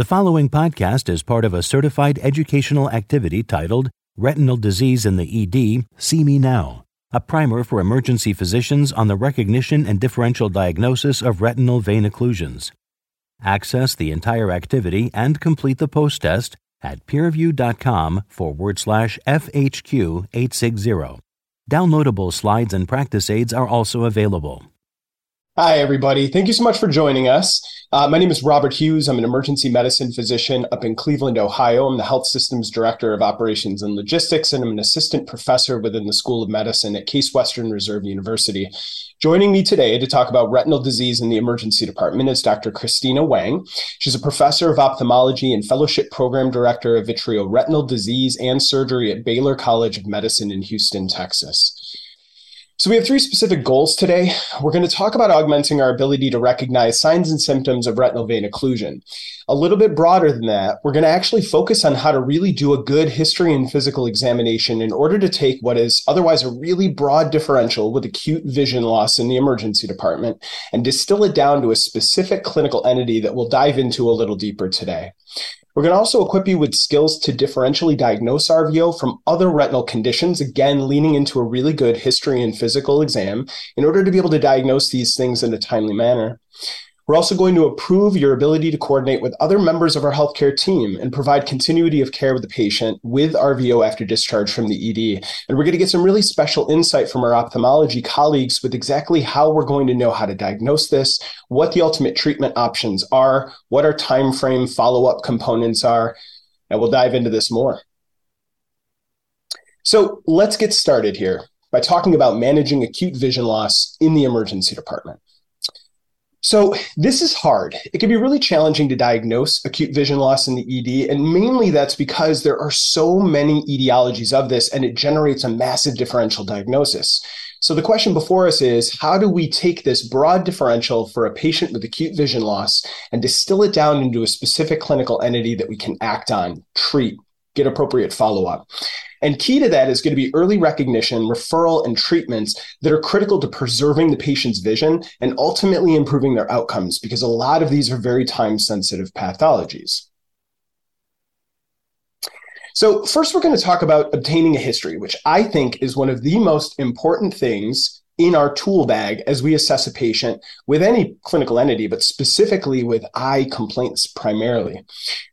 The following podcast is part of a certified educational activity titled Retinal Disease in the ED See Me Now, a primer for emergency physicians on the recognition and differential diagnosis of retinal vein occlusions. Access the entire activity and complete the post test at peerview.com forward slash FHQ 860. Downloadable slides and practice aids are also available. Hi, everybody. Thank you so much for joining us. Uh, my name is Robert Hughes. I'm an emergency medicine physician up in Cleveland, Ohio. I'm the Health Systems Director of Operations and Logistics, and I'm an assistant professor within the School of Medicine at Case Western Reserve University. Joining me today to talk about retinal disease in the emergency department is Dr. Christina Weng. She's a professor of ophthalmology and fellowship program director of vitreoretinal disease and surgery at Baylor College of Medicine in Houston, Texas. So, we have three specific goals today. We're going to talk about augmenting our ability to recognize signs and symptoms of retinal vein occlusion. A little bit broader than that, we're going to actually focus on how to really do a good history and physical examination in order to take what is otherwise a really broad differential with acute vision loss in the emergency department and distill it down to a specific clinical entity that we'll dive into a little deeper today. We're going to also equip you with skills to differentially diagnose RVO from other retinal conditions, again, leaning into a really good history and physical exam in order to be able to diagnose these things in a timely manner. We're also going to improve your ability to coordinate with other members of our healthcare team and provide continuity of care with the patient with RVO after discharge from the ED. And we're going to get some really special insight from our ophthalmology colleagues with exactly how we're going to know how to diagnose this, what the ultimate treatment options are, what our time frame follow-up components are, and we'll dive into this more. So let's get started here by talking about managing acute vision loss in the emergency department. So this is hard. It can be really challenging to diagnose acute vision loss in the ED, and mainly that's because there are so many etiologies of this, and it generates a massive differential diagnosis. So the question before us is, how do we take this broad differential for a patient with acute vision loss and distill it down into a specific clinical entity that we can act on, treat, get appropriate follow-up? And key to that is going to be early recognition, referral, and treatments that are critical to preserving the patient's vision and ultimately improving their outcomes because a lot of these are very time sensitive pathologies. So, first, we're going to talk about obtaining a history, which I think is one of the most important things in our tool bag as we assess a patient with any clinical entity, but specifically with eye complaints primarily.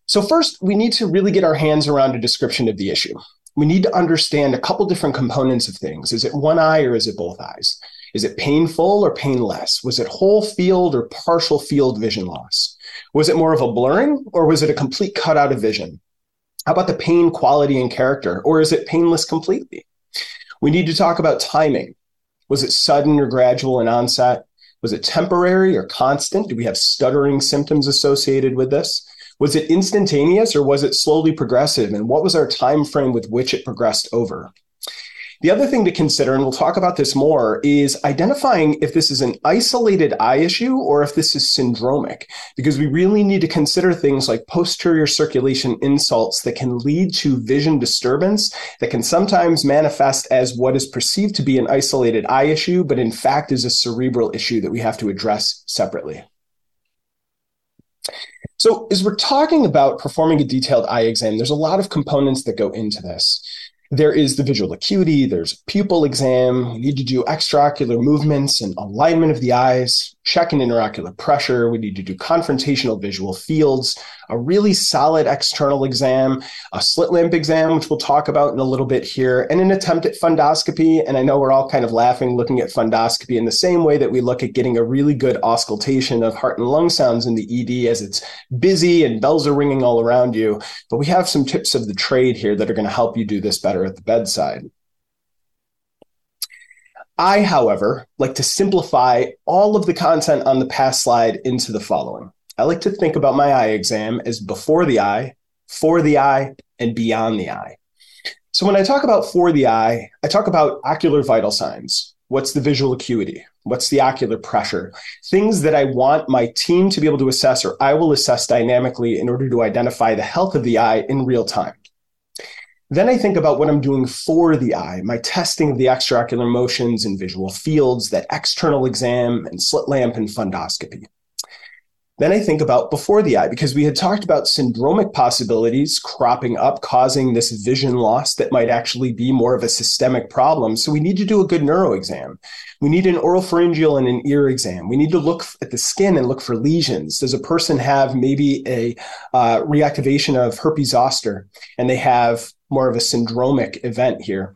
So, first, we need to really get our hands around a description of the issue we need to understand a couple different components of things. Is it one eye or is it both eyes? Is it painful or painless? Was it whole field or partial field vision loss? Was it more of a blurring or was it a complete cutout of vision? How about the pain quality and character? Or is it painless completely? We need to talk about timing. Was it sudden or gradual in onset? Was it temporary or constant? Do we have stuttering symptoms associated with this? Was it instantaneous or was it slowly progressive? And what was our time frame with which it progressed over? The other thing to consider, and we'll talk about this more, is identifying if this is an isolated eye issue or if this is syndromic, because we really need to consider things like posterior circulation insults that can lead to vision disturbance that can sometimes manifest as what is perceived to be an isolated eye issue, but in fact is a cerebral issue that we have to address separately. So, as we're talking about performing a detailed eye exam, there's a lot of components that go into this. There is the visual acuity, there's pupil exam, we need to do extraocular movements and alignment of the eyes, check in intraocular pressure. We need to do confrontational visual fields, a really solid external exam, a slit lamp exam, which we'll talk about in a little bit here, and an attempt at fundoscopy. And I know we're all kind of laughing looking at fundoscopy in the same way that we look at getting a really good auscultation of heart and lung sounds in the ED as it's busy and bells are ringing all around you. But we have some tips of the trade here that are going to help you do this better at the bedside. I, however, like to simplify all of the content on the past slide into the following. I like to think about my eye exam as before the eye, for the eye, and beyond the eye. So when I talk about for the eye, I talk about ocular vital signs. What's the visual acuity? What's the ocular pressure? Things that I want my team to be able to assess or I will assess dynamically in order to identify the health of the eye in real time. Then I think about what I'm doing for the eye, my testing of the extraocular motions and visual fields, that external exam and slit lamp and fundoscopy. Then I think about before the eye, because we had talked about syndromic possibilities cropping up, causing this vision loss that might actually be more of a systemic problem. So we need to do a good neuro exam. We need an oral pharyngeal and an ear exam. We need to look at the skin and look for lesions. Does a person have maybe a uh, reactivation of herpes zoster and they have more of a syndromic event here?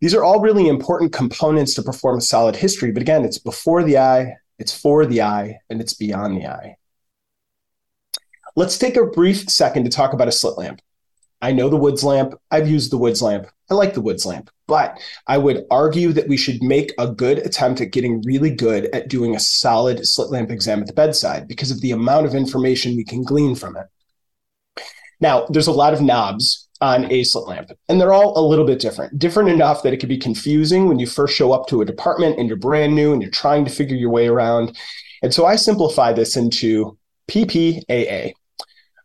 These are all really important components to perform a solid history. But again, it's before the eye, it's for the eye, and it's beyond the eye. Let's take a brief second to talk about a slit lamp. I know the Woods lamp. I've used the Woods lamp. I like the Woods lamp, but I would argue that we should make a good attempt at getting really good at doing a solid slit lamp exam at the bedside because of the amount of information we can glean from it. Now, there's a lot of knobs on a slit lamp, and they're all a little bit different. Different enough that it can be confusing when you first show up to a department and you're brand new and you're trying to figure your way around. And so I simplify this into PPAA.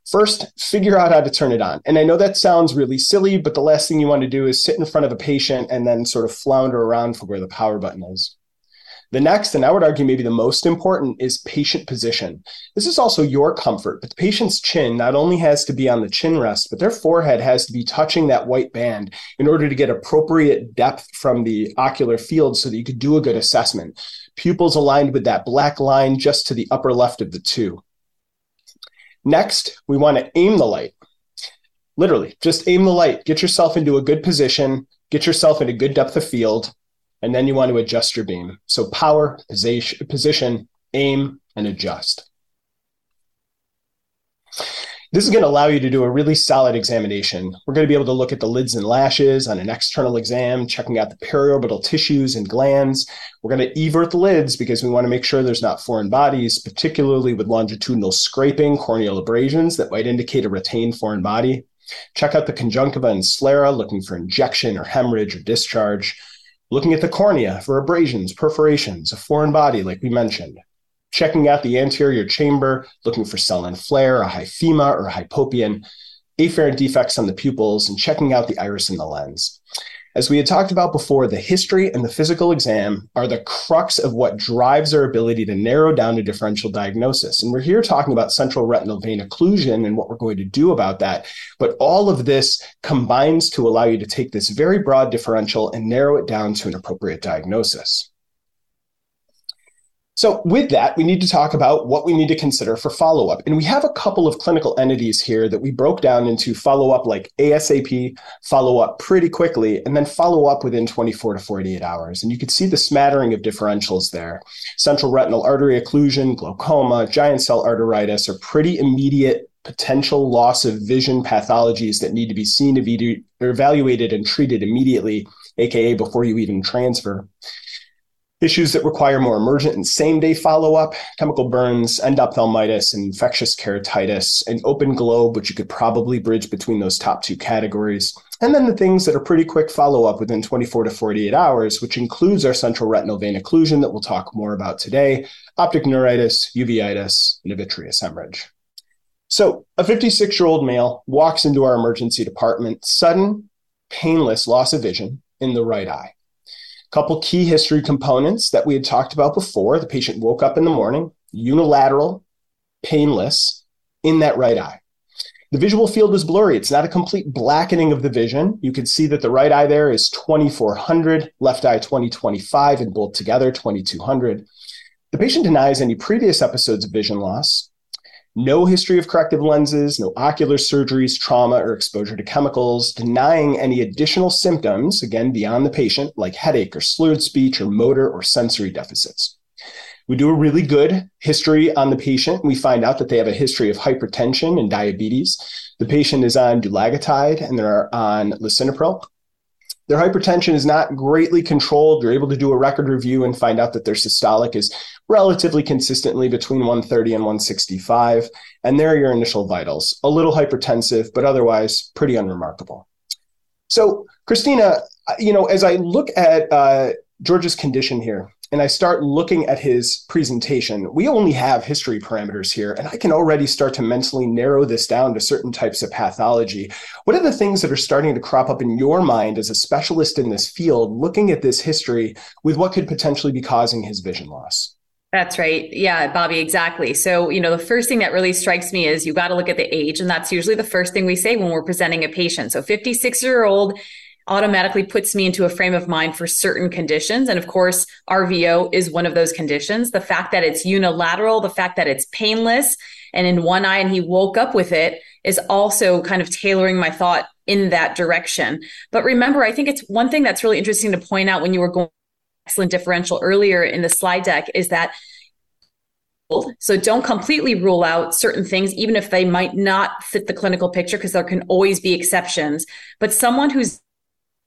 First, figure out how to turn it on. And I know that sounds really silly, but the last thing you want to do is sit in front of a patient and then sort of flounder around for where the power button is. The next, and I would argue maybe the most important, is patient position. This is also your comfort, but the patient's chin not only has to be on the chin rest, but their forehead has to be touching that white band in order to get appropriate depth from the ocular field so that you could do a good assessment. Pupils aligned with that black line just to the upper left of the two. Next, we want to aim the light. Literally, just aim the light. Get yourself into a good position, get yourself in a good depth of field, and then you want to adjust your beam. So power, position, aim, and adjust. This is going to allow you to do a really solid examination. We're going to be able to look at the lids and lashes on an external exam, checking out the periorbital tissues and glands. We're going to evert the lids because we want to make sure there's not foreign bodies, particularly with longitudinal scraping, corneal abrasions that might indicate a retained foreign body. Check out the conjunctiva and sclera, looking for injection or hemorrhage or discharge. Looking at the cornea for abrasions, perforations, a foreign body, like we mentioned checking out the anterior chamber, looking for Snellen flare, a hyphema or a hypopyon, afferent defects on the pupils, and checking out the iris and the lens. As we had talked about before, the history and the physical exam are the crux of what drives our ability to narrow down a differential diagnosis. And we're here talking about central retinal vein occlusion and what we're going to do about that. But all of this combines to allow you to take this very broad differential and narrow it down to an appropriate diagnosis. So, with that, we need to talk about what we need to consider for follow up. And we have a couple of clinical entities here that we broke down into follow up like ASAP, follow up pretty quickly, and then follow up within 24 to 48 hours. And you can see the smattering of differentials there. Central retinal artery occlusion, glaucoma, giant cell arteritis are pretty immediate potential loss of vision pathologies that need to be seen, evaluated, and treated immediately, aka before you even transfer. Issues that require more emergent and same day follow up chemical burns, endophthalmitis, and infectious keratitis, an open globe, which you could probably bridge between those top two categories. And then the things that are pretty quick follow up within 24 to 48 hours, which includes our central retinal vein occlusion that we'll talk more about today, optic neuritis, uveitis, and a vitreous hemorrhage. So, a 56 year old male walks into our emergency department, sudden, painless loss of vision in the right eye couple key history components that we had talked about before. The patient woke up in the morning, unilateral, painless in that right eye. The visual field was blurry. It's not a complete blackening of the vision. You can see that the right eye there is 2400, left eye 2025, and both together 2200. The patient denies any previous episodes of vision loss no history of corrective lenses, no ocular surgeries, trauma, or exposure to chemicals, denying any additional symptoms, again, beyond the patient, like headache or slurred speech or motor or sensory deficits. We do a really good history on the patient. We find out that they have a history of hypertension and diabetes. The patient is on dulaglutide and they're on lisinopril. Their hypertension is not greatly controlled. You're able to do a record review and find out that their systolic is relatively consistently between 130 and 165. And there are your initial vitals. A little hypertensive, but otherwise pretty unremarkable. So, Christina, you know, as I look at uh, George's condition here, and I start looking at his presentation, we only have history parameters here, and I can already start to mentally narrow this down to certain types of pathology. What are the things that are starting to crop up in your mind as a specialist in this field, looking at this history with what could potentially be causing his vision loss? That's right. Yeah, Bobby, exactly. So, you know, the first thing that really strikes me is you got to look at the age. And that's usually the first thing we say when we're presenting a patient. So, 56 year old automatically puts me into a frame of mind for certain conditions. And of course, RVO is one of those conditions. The fact that it's unilateral, the fact that it's painless and in one eye and he woke up with it is also kind of tailoring my thought in that direction. But remember, I think it's one thing that's really interesting to point out when you were going excellent differential earlier in the slide deck is that so don't completely rule out certain things, even if they might not fit the clinical picture, because there can always be exceptions. But someone who's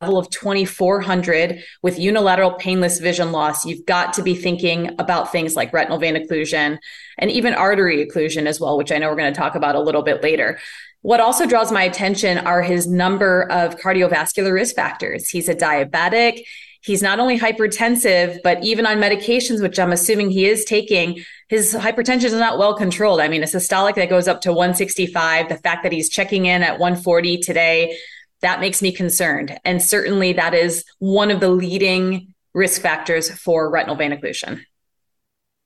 of 2400 with unilateral painless vision loss, you've got to be thinking about things like retinal vein occlusion and even artery occlusion as well, which I know we're going to talk about a little bit later. What also draws my attention are his number of cardiovascular risk factors. He's a diabetic. He's not only hypertensive, but even on medications, which I'm assuming he is taking, his hypertension is not well controlled. I mean, a systolic that goes up to 165, the fact that he's checking in at 140 today, that makes me concerned. And certainly that is one of the leading risk factors for retinal vein occlusion.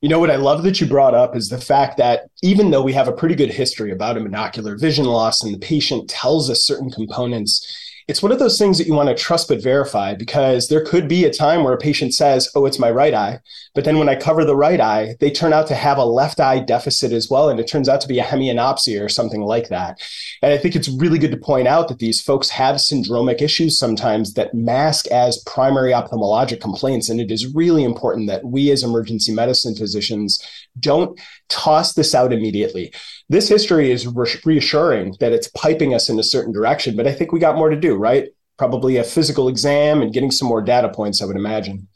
You know what I love that you brought up is the fact that even though we have a pretty good history about a monocular vision loss and the patient tells us certain components it's one of those things that you want to trust but verify because there could be a time where a patient says, Oh, it's my right eye. But then when I cover the right eye, they turn out to have a left eye deficit as well. And it turns out to be a hemianopsia or something like that. And I think it's really good to point out that these folks have syndromic issues sometimes that mask as primary ophthalmologic complaints. And it is really important that we as emergency medicine physicians don't toss this out immediately. This history is reassuring that it's piping us in a certain direction, but I think we got more to do, right? Probably a physical exam and getting some more data points, I would imagine.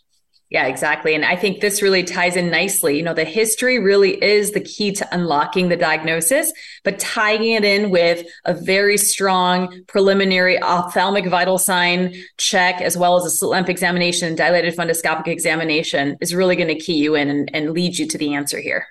Yeah, exactly. And I think this really ties in nicely. You know, the history really is the key to unlocking the diagnosis, but tying it in with a very strong preliminary ophthalmic vital sign check, as well as a slit lamp examination, dilated fundoscopic examination is really going to key you in and, and lead you to the answer here.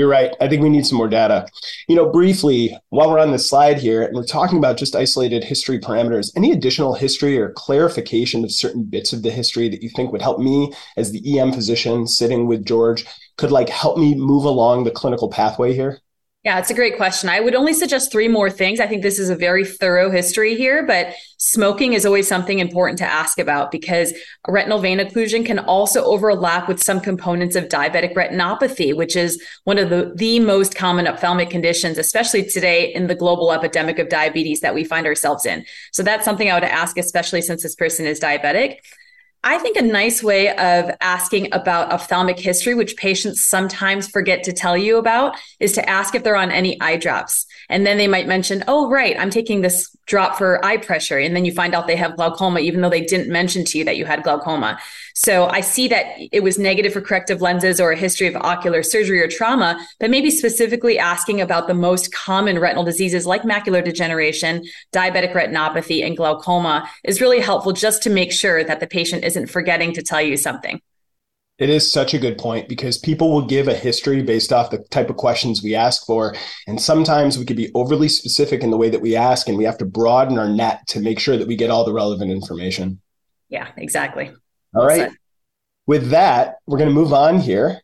You're right. I think we need some more data. You know, briefly, while we're on this slide here, and we're talking about just isolated history parameters, any additional history or clarification of certain bits of the history that you think would help me as the EM physician sitting with George could like help me move along the clinical pathway here? Yeah, it's a great question. I would only suggest three more things. I think this is a very thorough history here, but smoking is always something important to ask about because retinal vein occlusion can also overlap with some components of diabetic retinopathy, which is one of the, the most common ophthalmic conditions, especially today in the global epidemic of diabetes that we find ourselves in. So that's something I would ask, especially since this person is diabetic. I think a nice way of asking about ophthalmic history, which patients sometimes forget to tell you about, is to ask if they're on any eye drops. And then they might mention, oh, right, I'm taking this drop for eye pressure. And then you find out they have glaucoma, even though they didn't mention to you that you had glaucoma. So I see that it was negative for corrective lenses or a history of ocular surgery or trauma, but maybe specifically asking about the most common retinal diseases like macular degeneration, diabetic retinopathy, and glaucoma is really helpful just to make sure that the patient isn't forgetting to tell you something. It is such a good point because people will give a history based off the type of questions we ask for. And sometimes we could be overly specific in the way that we ask, and we have to broaden our net to make sure that we get all the relevant information. Yeah, exactly. All right. Said. With that, we're going to move on here.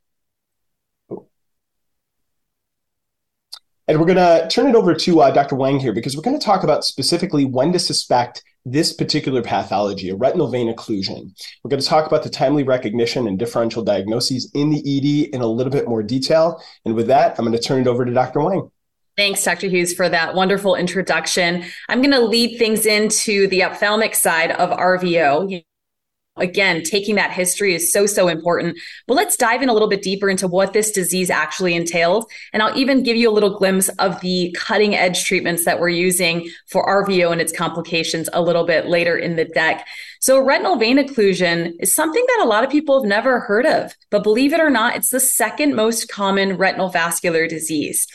And we're going to turn it over to uh, Dr. Weng here because we're going to talk about specifically when to suspect this particular pathology, a retinal vein occlusion. We're going to talk about the timely recognition and differential diagnoses in the ED in a little bit more detail. And with that, I'm going to turn it over to Dr. Weng. Thanks, Dr. Hughes, for that wonderful introduction. I'm going to lead things into the ophthalmic side of RVO again, taking that history is so, so important. But let's dive in a little bit deeper into what this disease actually entails. And I'll even give you a little glimpse of the cutting edge treatments that we're using for RVO and its complications a little bit later in the deck. So, retinal vein occlusion is something that a lot of people have never heard of. But believe it or not, it's the second most common retinal vascular disease.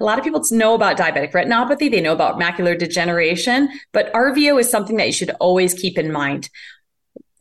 A lot of people know about diabetic retinopathy, they know about macular degeneration, but RVO is something that you should always keep in mind.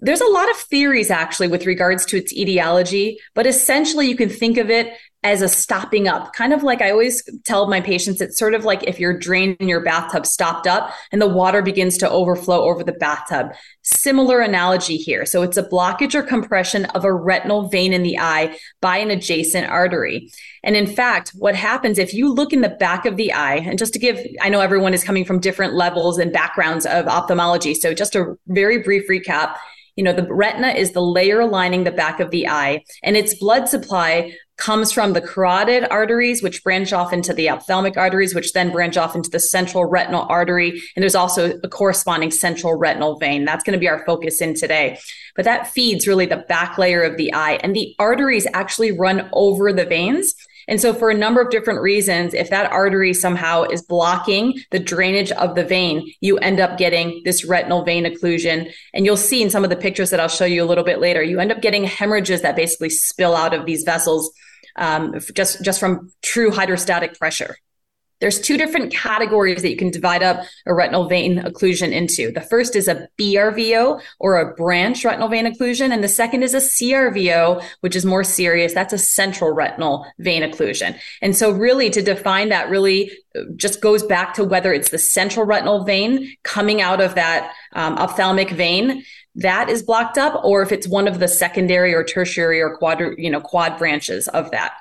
There's a lot of theories actually with regards to its etiology, but essentially you can think of it as a stopping up. Kind of like I always tell my patients, it's sort of like if your drain in your bathtub stopped up and the water begins to overflow over the bathtub. Similar analogy here. So it's a blockage or compression of a retinal vein in the eye by an adjacent artery. And in fact, what happens if you look in the back of the eye, and just to give, I know everyone is coming from different levels and backgrounds of ophthalmology. So just a very brief recap you know, the retina is the layer lining the back of the eye, and its blood supply comes from the carotid arteries, which branch off into the ophthalmic arteries, which then branch off into the central retinal artery. And there's also a corresponding central retinal vein. That's going to be our focus in today. But that feeds really the back layer of the eye. And the arteries actually run over the veins. And so, for a number of different reasons, if that artery somehow is blocking the drainage of the vein, you end up getting this retinal vein occlusion. And you'll see in some of the pictures that I'll show you a little bit later, you end up getting hemorrhages that basically spill out of these vessels um, just just from true hydrostatic pressure. There's two different categories that you can divide up a retinal vein occlusion into. The first is a BRVO or a branch retinal vein occlusion, and the second is a CRVO, which is more serious. That's a central retinal vein occlusion. And so, really, to define that, really uh, just goes back to whether it's the central retinal vein coming out of that um, ophthalmic vein that is blocked up or if it's one of the secondary or tertiary or quad you know quad branches of that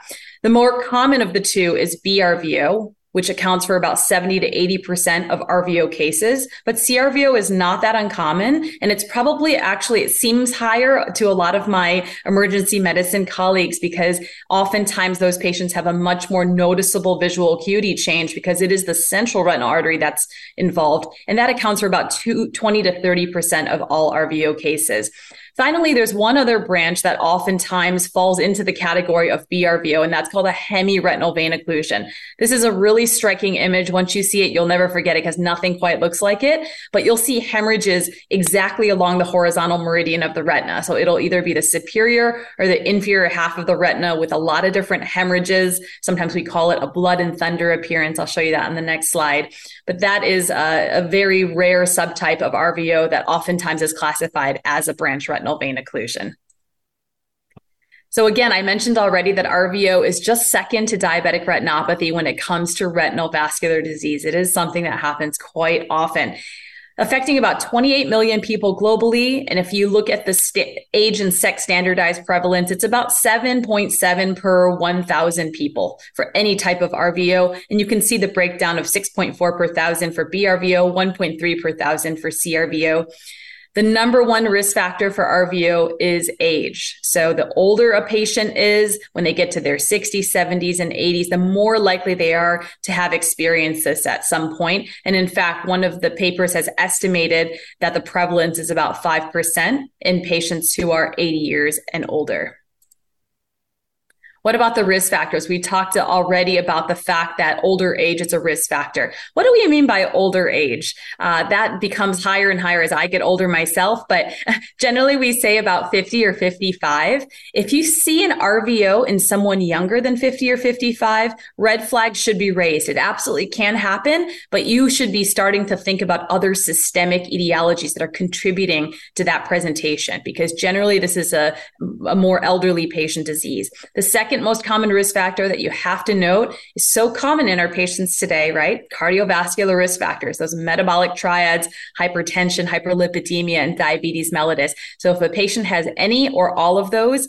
the more common of the two is BRVO, which accounts for about 70 to 80% of RVO cases. But CRVO is not that uncommon. And it's probably actually, it seems higher to a lot of my emergency medicine colleagues because oftentimes those patients have a much more noticeable visual acuity change because it is the central retinal artery that's involved. And that accounts for about two, 20 to 30% of all RVO cases. Finally, there's one other branch that oftentimes falls into the category of BRVO, and that's called a hemiretinal vein occlusion. This is a really striking image. Once you see it, you'll never forget it because nothing quite looks like it, but you'll see hemorrhages exactly along the horizontal meridian of the retina. So it'll either be the superior or the inferior half of the retina with a lot of different hemorrhages. Sometimes we call it a blood and thunder appearance. I'll show you that on the next slide. But that is a, a very rare subtype of RVO that oftentimes is classified as a branch retinal retinal vein occlusion. So again, I mentioned already that RVO is just second to diabetic retinopathy when it comes to retinal vascular disease. It is something that happens quite often, affecting about 28 million people globally. And if you look at the st- age and sex standardized prevalence, it's about 7.7 per 1,000 people for any type of RVO. And you can see the breakdown of 6.4 per thousand for BRVO, 1.3 per thousand for CRVO. The number one risk factor for RVO is age. So the older a patient is when they get to their 60s, 70s, and 80s, the more likely they are to have experienced this at some point. And in fact, one of the papers has estimated that the prevalence is about 5% in patients who are 80 years and older. What about the risk factors? We talked already about the fact that older age is a risk factor. What do we mean by older age? Uh, that becomes higher and higher as I get older myself, but generally we say about 50 or 55. If you see an RVO in someone younger than 50 or 55, red flags should be raised. It absolutely can happen, but you should be starting to think about other systemic etiologies that are contributing to that presentation because generally this is a, a more elderly patient disease. The second second most common risk factor that you have to note is so common in our patients today, right? Cardiovascular risk factors, those metabolic triads, hypertension, hyperlipidemia, and diabetes mellitus. So if a patient has any or all of those,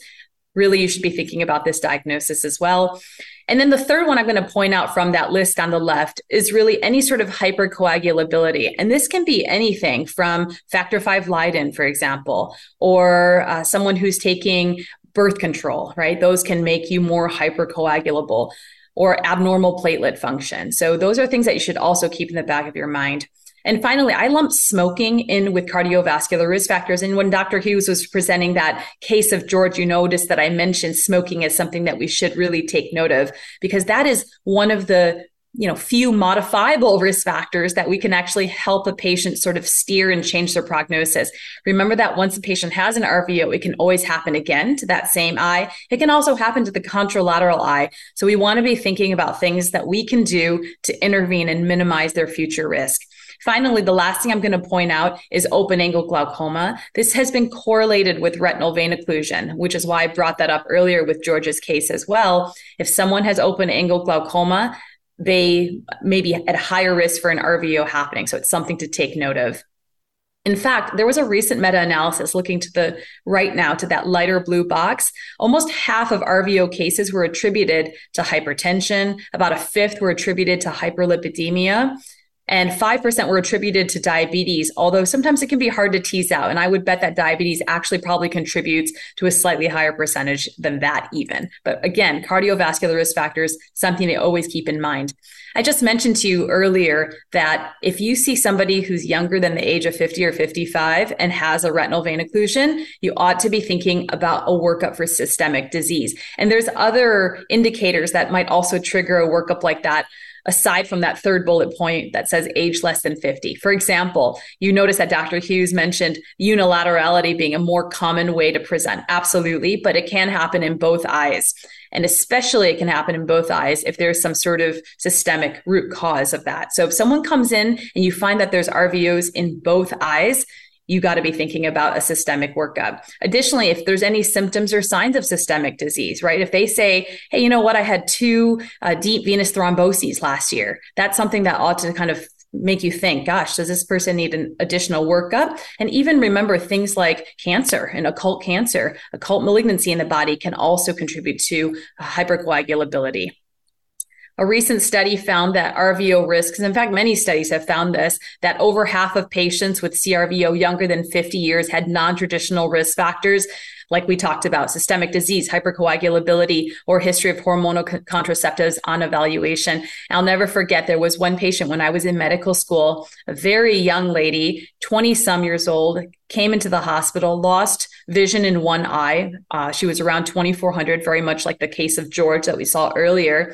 really you should be thinking about this diagnosis as well. And then the third one I'm going to point out from that list on the left is really any sort of hypercoagulability. And this can be anything from factor V Leiden, for example, or uh, someone who's taking birth control, right? Those can make you more hypercoagulable or abnormal platelet function. So those are things that you should also keep in the back of your mind. And finally, I lump smoking in with cardiovascular risk factors. And when Dr. Hughes was presenting that case of George, you noticed that I mentioned smoking as something that we should really take note of because that is one of the you know few modifiable risk factors that we can actually help a patient sort of steer and change their prognosis remember that once a patient has an rvo it can always happen again to that same eye it can also happen to the contralateral eye so we want to be thinking about things that we can do to intervene and minimize their future risk Finally, the last thing I'm going to point out is open angle glaucoma. This has been correlated with retinal vein occlusion, which is why I brought that up earlier with George's case as well. If someone has open angle glaucoma, they may be at higher risk for an RVO happening. So it's something to take note of. In fact, there was a recent meta analysis looking to the right now to that lighter blue box. Almost half of RVO cases were attributed to hypertension, about a fifth were attributed to hyperlipidemia and 5% were attributed to diabetes, although sometimes it can be hard to tease out. And I would bet that diabetes actually probably contributes to a slightly higher percentage than that, even. But again, cardiovascular risk factors, something to always keep in mind. I just mentioned to you earlier that if you see somebody who's younger than the age of 50 or 55 and has a retinal vein occlusion, you ought to be thinking about a workup for systemic disease. And there's other indicators that might also trigger a workup like that aside from that third bullet point that says age less than 50. For example, you notice that Dr. Hughes mentioned unilaterality being a more common way to present. Absolutely, but it can happen in both eyes. And especially it can happen in both eyes if there's some sort of systemic root cause of that. So if someone comes in and you find that there's RVOs in both eyes, you got to be thinking about a systemic workup. Additionally, if there's any symptoms or signs of systemic disease, right? If they say, hey, you know what, I had two uh, deep venous thromboses last year, that's something that ought to kind of make you think, gosh, does this person need an additional workup? And even remember things like cancer and occult cancer, occult malignancy in the body can also contribute to hypercoagulability. A recent study found that RVO risks, in fact, many studies have found this, that over half of patients with CRVO younger than 50 years had non traditional risk factors like we talked about systemic disease, hypercoagulability, or history of hormonal contraceptives on evaluation. I'll never forget there was one patient when I was in medical school, a very young lady, 20 some years old, came into the hospital, lost vision in one eye. Uh, she was around 2400, very much like the case of George that we saw earlier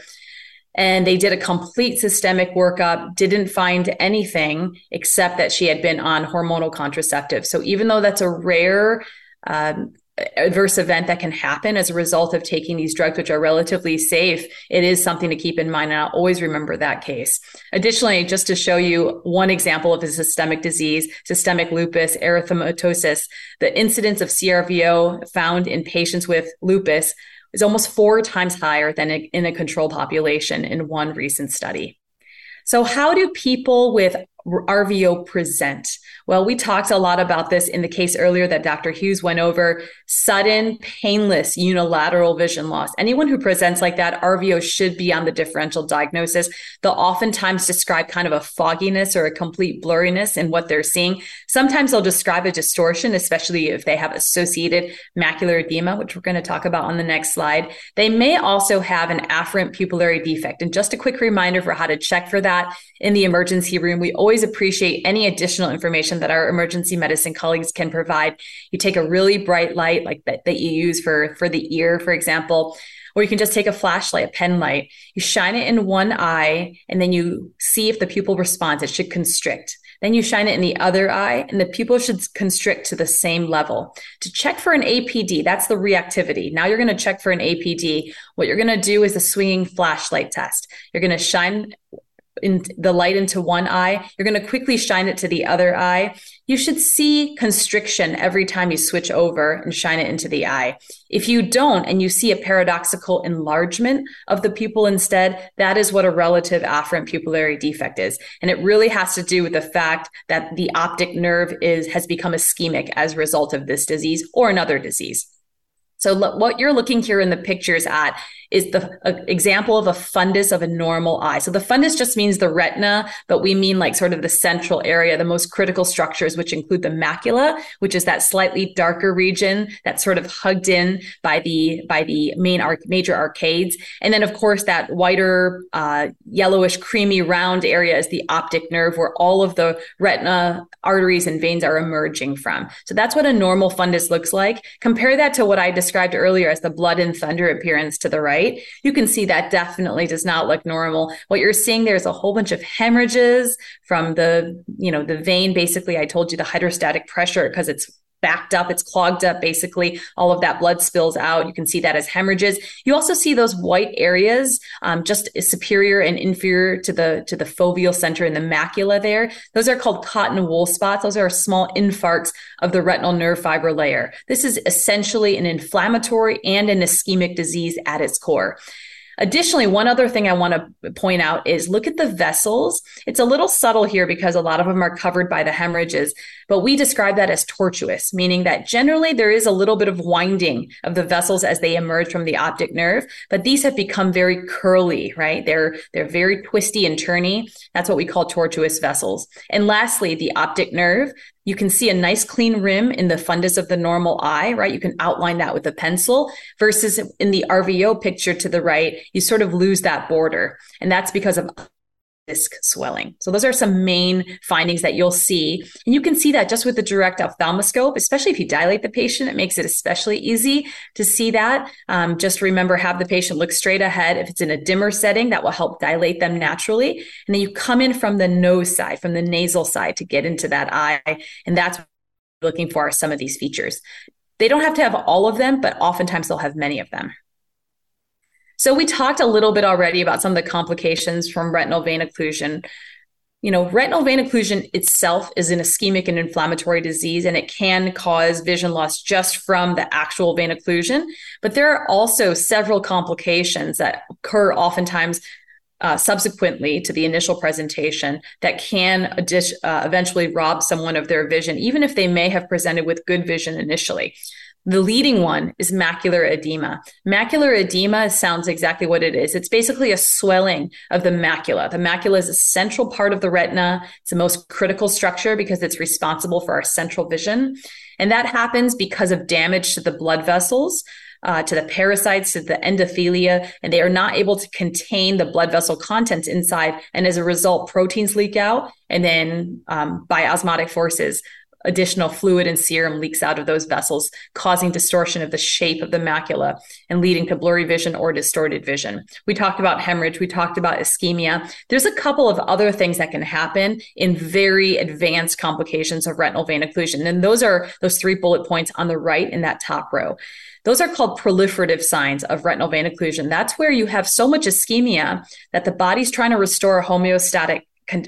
and they did a complete systemic workup, didn't find anything except that she had been on hormonal contraceptives. So even though that's a rare um, adverse event that can happen as a result of taking these drugs, which are relatively safe, it is something to keep in mind. And I'll always remember that case. Additionally, just to show you one example of a systemic disease, systemic lupus erythematosus, the incidence of CRVO found in patients with lupus is almost four times higher than in a control population in one recent study. So, how do people with RVO present? Well, we talked a lot about this in the case earlier that Dr. Hughes went over sudden, painless unilateral vision loss. Anyone who presents like that, RVO should be on the differential diagnosis. They'll oftentimes describe kind of a fogginess or a complete blurriness in what they're seeing. Sometimes they'll describe a distortion, especially if they have associated macular edema, which we're going to talk about on the next slide. They may also have an afferent pupillary defect. And just a quick reminder for how to check for that in the emergency room, we always appreciate any additional information that our emergency medicine colleagues can provide. You take a really bright light like that, that you use for, for the ear, for example, or you can just take a flashlight, a pen light, you shine it in one eye, and then you see if the pupil responds. It should constrict. Then you shine it in the other eye, and the pupil should constrict to the same level. To check for an APD, that's the reactivity. Now you're going to check for an APD. What you're going to do is a swinging flashlight test. You're going to shine in the light into one eye, you're going to quickly shine it to the other eye. You should see constriction every time you switch over and shine it into the eye. If you don't and you see a paradoxical enlargement of the pupil instead, that is what a relative afferent pupillary defect is. And it really has to do with the fact that the optic nerve is has become ischemic as a result of this disease or another disease. So what you're looking here in the pictures at is the example of a fundus of a normal eye. So the fundus just means the retina, but we mean like sort of the central area, the most critical structures, which include the macula, which is that slightly darker region that's sort of hugged in by the by the main arc, major arcades, and then of course that whiter, uh, yellowish, creamy round area is the optic nerve, where all of the retina arteries and veins are emerging from. So that's what a normal fundus looks like. Compare that to what I described earlier as the blood and thunder appearance to the right right? You can see that definitely does not look normal. What you're seeing there is a whole bunch of hemorrhages from the, you know, the vein. Basically, I told you the hydrostatic pressure because it's backed up, it's clogged up. Basically, all of that blood spills out. You can see that as hemorrhages. You also see those white areas, um, just superior and inferior to the to the foveal center in the macula. There, those are called cotton wool spots. Those are small infarcts of the retinal nerve fiber layer. This is essentially an inflammatory and an ischemic disease at its core. Additionally, one other thing I want to point out is look at the vessels. It's a little subtle here because a lot of them are covered by the hemorrhages, but we describe that as tortuous, meaning that generally there is a little bit of winding of the vessels as they emerge from the optic nerve, but these have become very curly, right? They're they're very twisty and turny. That's what we call tortuous vessels. And lastly, the optic nerve, you can see a nice clean rim in the fundus of the normal eye, right? You can outline that with a pencil versus in the RVO picture to the right, you sort of lose that border. And that's because of disc swelling. So those are some main findings that you'll see. And you can see that just with the direct ophthalmoscope, especially if you dilate the patient, it makes it especially easy to see that. Um, just remember, have the patient look straight ahead. If it's in a dimmer setting, that will help dilate them naturally. And then you come in from the nose side, from the nasal side to get into that eye. And that's looking for some of these features. They don't have to have all of them, but oftentimes they'll have many of them. So we talked a little bit already about some of the complications from retinal vein occlusion. You know, retinal vein occlusion itself is an ischemic and inflammatory disease, and it can cause vision loss just from the actual vein occlusion. But there are also several complications that occur oftentimes uh, subsequently to the initial presentation that can uh, eventually rob someone of their vision, even if they may have presented with good vision initially. The leading one is macular edema. Macular edema sounds exactly what it is. It's basically a swelling of the macula. The macula is a central part of the retina. It's the most critical structure because it's responsible for our central vision. And that happens because of damage to the blood vessels, uh, to the pericytes, to the endothelia, and they are not able to contain the blood vessel contents inside. And as a result, proteins leak out. And then um, by osmotic forces, additional fluid and serum leaks out of those vessels, causing distortion of the shape of the macula and leading to blurry vision or distorted vision. We talked about hemorrhage, we talked about ischemia. There's a couple of other things that can happen in very advanced complications of retinal vein occlusion. And those are those three bullet points on the right in that top row. Those are called proliferative signs of retinal vein occlusion. That's where you have so much ischemia that the body's trying to restore a homeostatic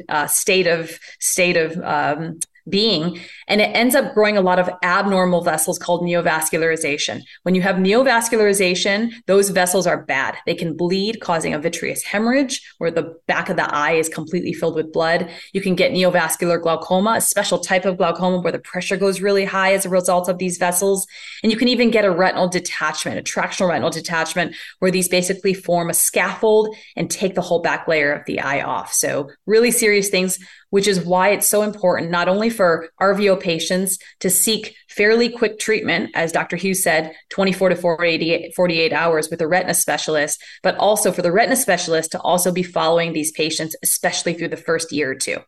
uh, state of state of um, being. And it ends up growing a lot of abnormal vessels called neovascularization. When you have neovascularization, those vessels are bad. They can bleed, causing a vitreous hemorrhage where the back of the eye is completely filled with blood. You can get neovascular glaucoma, a special type of glaucoma where the pressure goes really high as a result of these vessels. And you can even get a retinal detachment, a tractional retinal detachment, where these basically form a scaffold and take the whole back layer of the eye off. So, really serious things which is why it's so important not only for RVO patients to seek fairly quick treatment, as Dr. Hughes said, 24 to 48, 48 hours with a retina specialist, but also for the retina specialist to also be following these patients, especially through the first year or two.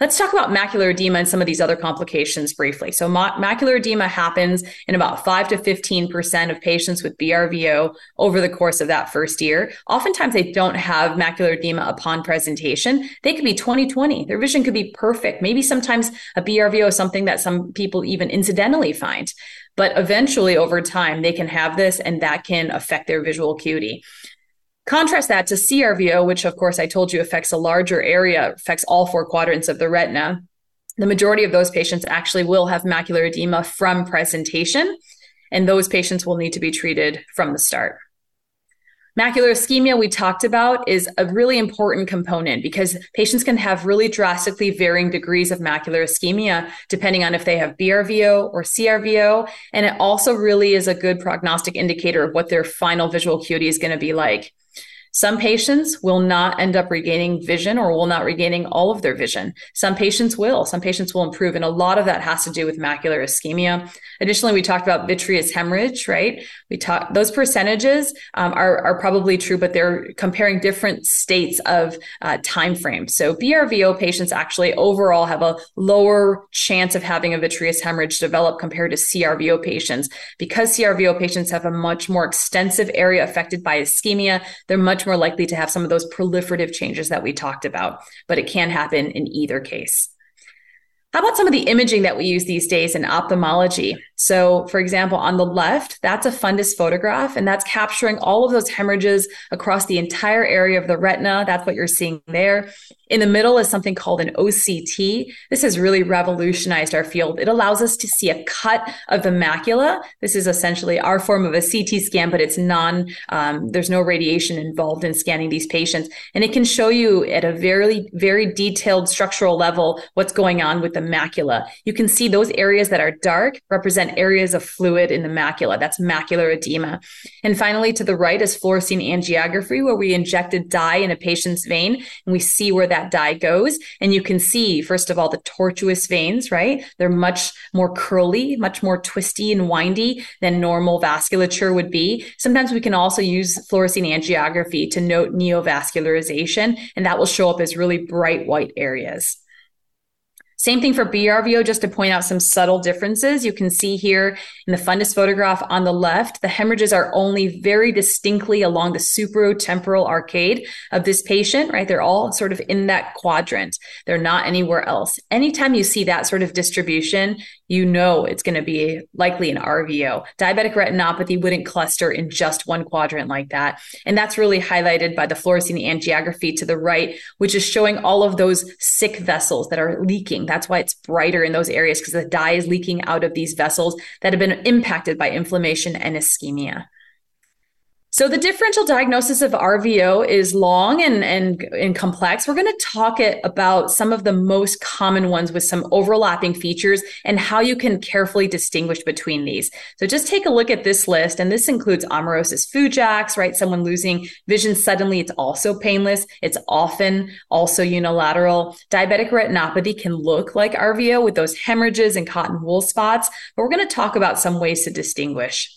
Let's talk about macular edema and some of these other complications briefly. So, ma- macular edema happens in about 5 to 15% of patients with BRVO over the course of that first year. Oftentimes, they don't have macular edema upon presentation. They could be 20/20. Their vision could be perfect. Maybe sometimes a BRVO is something that some people even incidentally find. But eventually, over time, they can have this and that can affect their visual acuity. Contrast that to CRVO, which of course I told you affects a larger area, affects all four quadrants of the retina. The majority of those patients actually will have macular edema from presentation, and those patients will need to be treated from the start. Macular ischemia, we talked about, is a really important component because patients can have really drastically varying degrees of macular ischemia depending on if they have BRVO or CRVO. And it also really is a good prognostic indicator of what their final visual acuity is going to be like. Some patients will not end up regaining vision or will not regaining all of their vision. Some patients will. Some patients will improve. And a lot of that has to do with macular ischemia. Additionally, we talked about vitreous hemorrhage, right? We talked, those percentages um, are, are probably true, but they're comparing different states of uh, time frame. So BRVO patients actually overall have a lower chance of having a vitreous hemorrhage develop compared to CRVO patients. Because CRVO patients have a much more extensive area affected by ischemia, they're much much more likely to have some of those proliferative changes that we talked about, but it can happen in either case. How about some of the imaging that we use these days in ophthalmology? So, for example, on the left, that's a fundus photograph, and that's capturing all of those hemorrhages across the entire area of the retina. That's what you're seeing there. In the middle is something called an OCT. This has really revolutionized our field. It allows us to see a cut of the macula. This is essentially our form of a CT scan, but it's non, um, there's no radiation involved in scanning these patients. And it can show you at a very, very detailed structural level what's going on with the macula. You can see those areas that are dark represent areas of fluid in the macula. That's macular edema. And finally, to the right is fluorescein angiography, where we injected dye in a patient's vein and we see where that that dye goes. And you can see, first of all, the tortuous veins, right? They're much more curly, much more twisty and windy than normal vasculature would be. Sometimes we can also use fluorescein angiography to note neovascularization, and that will show up as really bright white areas. Same thing for BRVO, just to point out some subtle differences. You can see here in the fundus photograph on the left, the hemorrhages are only very distinctly along the superotemporal arcade of this patient, right? They're all sort of in that quadrant. They're not anywhere else. Anytime you see that sort of distribution, you know it's going to be likely an RVO. Diabetic retinopathy wouldn't cluster in just one quadrant like that. And that's really highlighted by the fluorescein angiography to the right, which is showing all of those sick vessels that are leaking. That's why it's brighter in those areas because the dye is leaking out of these vessels that have been impacted by inflammation and ischemia. So the differential diagnosis of RVO is long and, and, and complex. We're going to talk it about some of the most common ones with some overlapping features and how you can carefully distinguish between these. So just take a look at this list. And this includes amaurosis fugax, right? Someone losing vision suddenly. It's also painless. It's often also unilateral. Diabetic retinopathy can look like RVO with those hemorrhages and cotton wool spots, but we're going to talk about some ways to distinguish.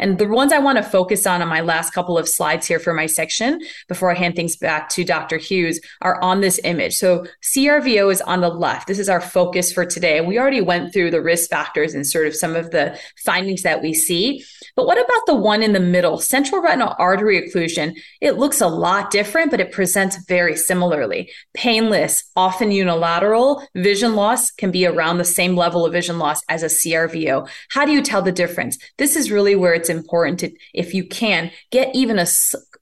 And the ones I want to focus on on my last couple of slides here for my section before I hand things back to Dr. Hughes are on this image. So CRVO is on the left. This is our focus for today. We already went through the risk factors and sort of some of the findings that we see. But what about the one in the middle, central retinal artery occlusion? It looks a lot different, but it presents very similarly. Painless, often unilateral, vision loss can be around the same level of vision loss as a CRVO. How do you tell the difference? This is really where it's important to, if you can, get even a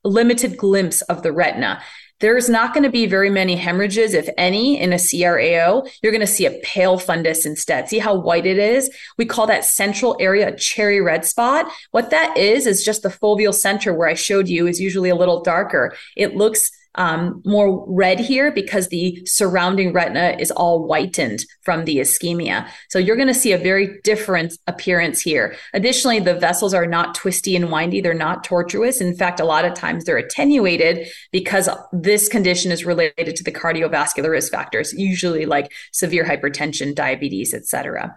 limited glimpse of the retina. There's not going to be very many hemorrhages, if any, in a CRAO. You're going to see a pale fundus instead. See how white it is? We call that central area a cherry red spot. What that is, is just the foveal center where I showed you is usually a little darker. It looks um, more red here because the surrounding retina is all whitened from the ischemia. So you're going to see a very different appearance here. Additionally, the vessels are not twisty and windy. They're not tortuous. In fact, a lot of times they're attenuated because this condition is related to the cardiovascular risk factors, usually like severe hypertension, diabetes, etc.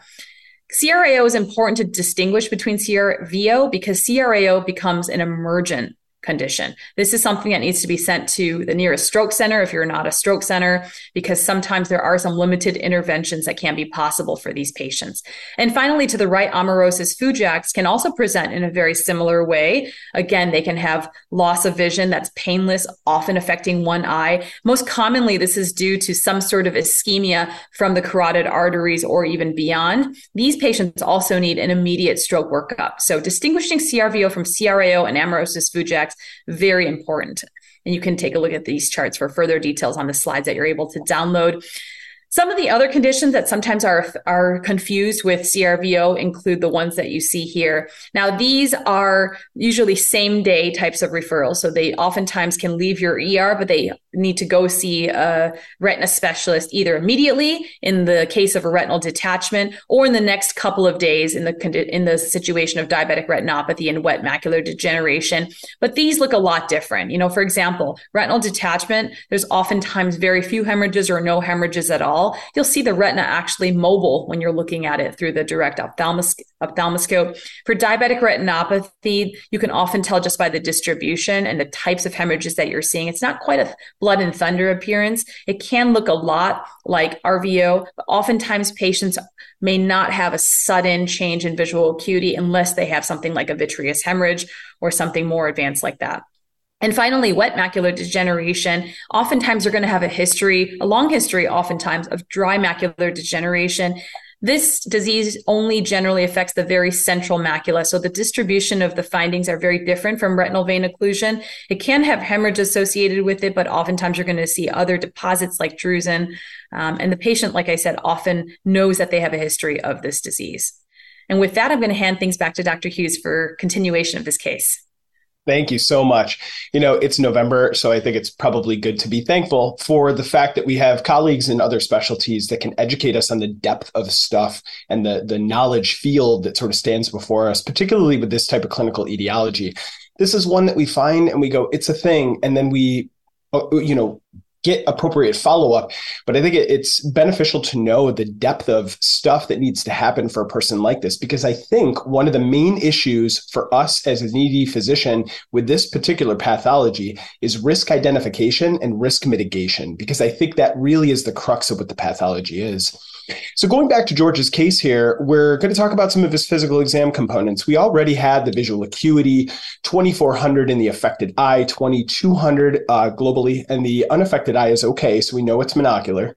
CRAO is important to distinguish between CRVO because CRAO becomes an emergent condition. This is something that needs to be sent to the nearest stroke center if you're not a stroke center, because sometimes there are some limited interventions that can be possible for these patients. And finally, to the right, amaurosis fugax can also present in a very similar way. Again, they can have loss of vision that's painless, often affecting one eye. Most commonly, this is due to some sort of ischemia from the carotid arteries or even beyond. These patients also need an immediate stroke workup. So distinguishing CRVO from CRAO and amaurosis fugax very important. And you can take a look at these charts for further details on the slides that you're able to download. Some of the other conditions that sometimes are, are confused with CRVO include the ones that you see here. Now, these are usually same day types of referrals. So they oftentimes can leave your ER, but they need to go see a retina specialist either immediately in the case of a retinal detachment or in the next couple of days in the in the situation of diabetic retinopathy and wet macular degeneration but these look a lot different you know for example retinal detachment there's oftentimes very few hemorrhages or no hemorrhages at all you'll see the retina actually mobile when you're looking at it through the direct ophthalmos- ophthalmoscope. For diabetic retinopathy, you can often tell just by the distribution and the types of hemorrhages that you're seeing. It's not quite a blood and thunder appearance. It can look a lot like RVO, but oftentimes patients may not have a sudden change in visual acuity unless they have something like a vitreous hemorrhage or something more advanced like that. And finally, wet macular degeneration. Oftentimes, you're going to have a history, a long history, oftentimes, of dry macular degeneration. This disease only generally affects the very central macula. So the distribution of the findings are very different from retinal vein occlusion. It can have hemorrhage associated with it, but oftentimes you're going to see other deposits like drusen. Um, and the patient, like I said, often knows that they have a history of this disease. And with that, I'm going to hand things back to Dr. Hughes for continuation of this case. Thank you so much. You know, it's November, so I think it's probably good to be thankful for the fact that we have colleagues in other specialties that can educate us on the depth of stuff and the, the knowledge field that sort of stands before us, particularly with this type of clinical etiology. This is one that we find and we go, it's a thing. And then we, uh, you know, get appropriate follow up. But I think it's beneficial to know the depth of stuff that needs to happen for a person like this, because I think one of the main issues for us as an ED physician with this particular pathology is risk identification and risk mitigation, because I think that really is the crux of what the pathology is. So going back to George's case here, we're going to talk about some of his physical exam components. We already had the visual acuity, 2400 in the affected eye, 2200 uh, globally, and the unaffected eye is okay, so we know it's monocular.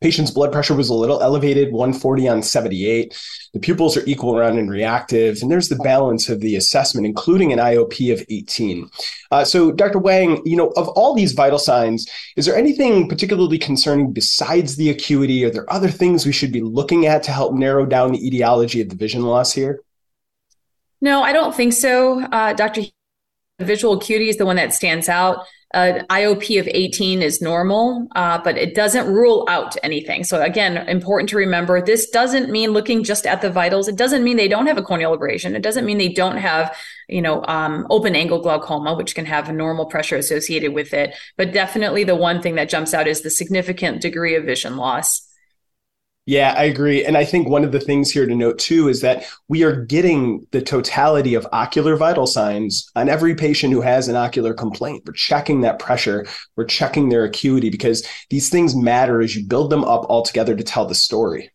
Patient's blood pressure was a little elevated, 140 on 78. The pupils are equal round and reactive. And there's the balance of the assessment, including an IOP of 18. Uh, so, Dr. Weng, you know, of all these vital signs, is there anything particularly concerning besides the acuity? Are there other things we should be looking at to help narrow down the etiology of the vision loss here? No, I don't think so, uh, Dr. Visual acuity is the one that stands out uh, IOP of 18 is normal, uh, but it doesn't rule out anything. So again, important to remember, this doesn't mean looking just at the vitals. It doesn't mean they don't have a corneal abrasion. It doesn't mean they don't have, you know, um, open angle glaucoma, which can have a normal pressure associated with it. But definitely the one thing that jumps out is the significant degree of vision loss. Yeah, I agree. And I think one of the things here to note too is that we are getting the totality of ocular vital signs on every patient who has an ocular complaint. We're checking that pressure, we're checking their acuity because these things matter as you build them up all together to tell the story.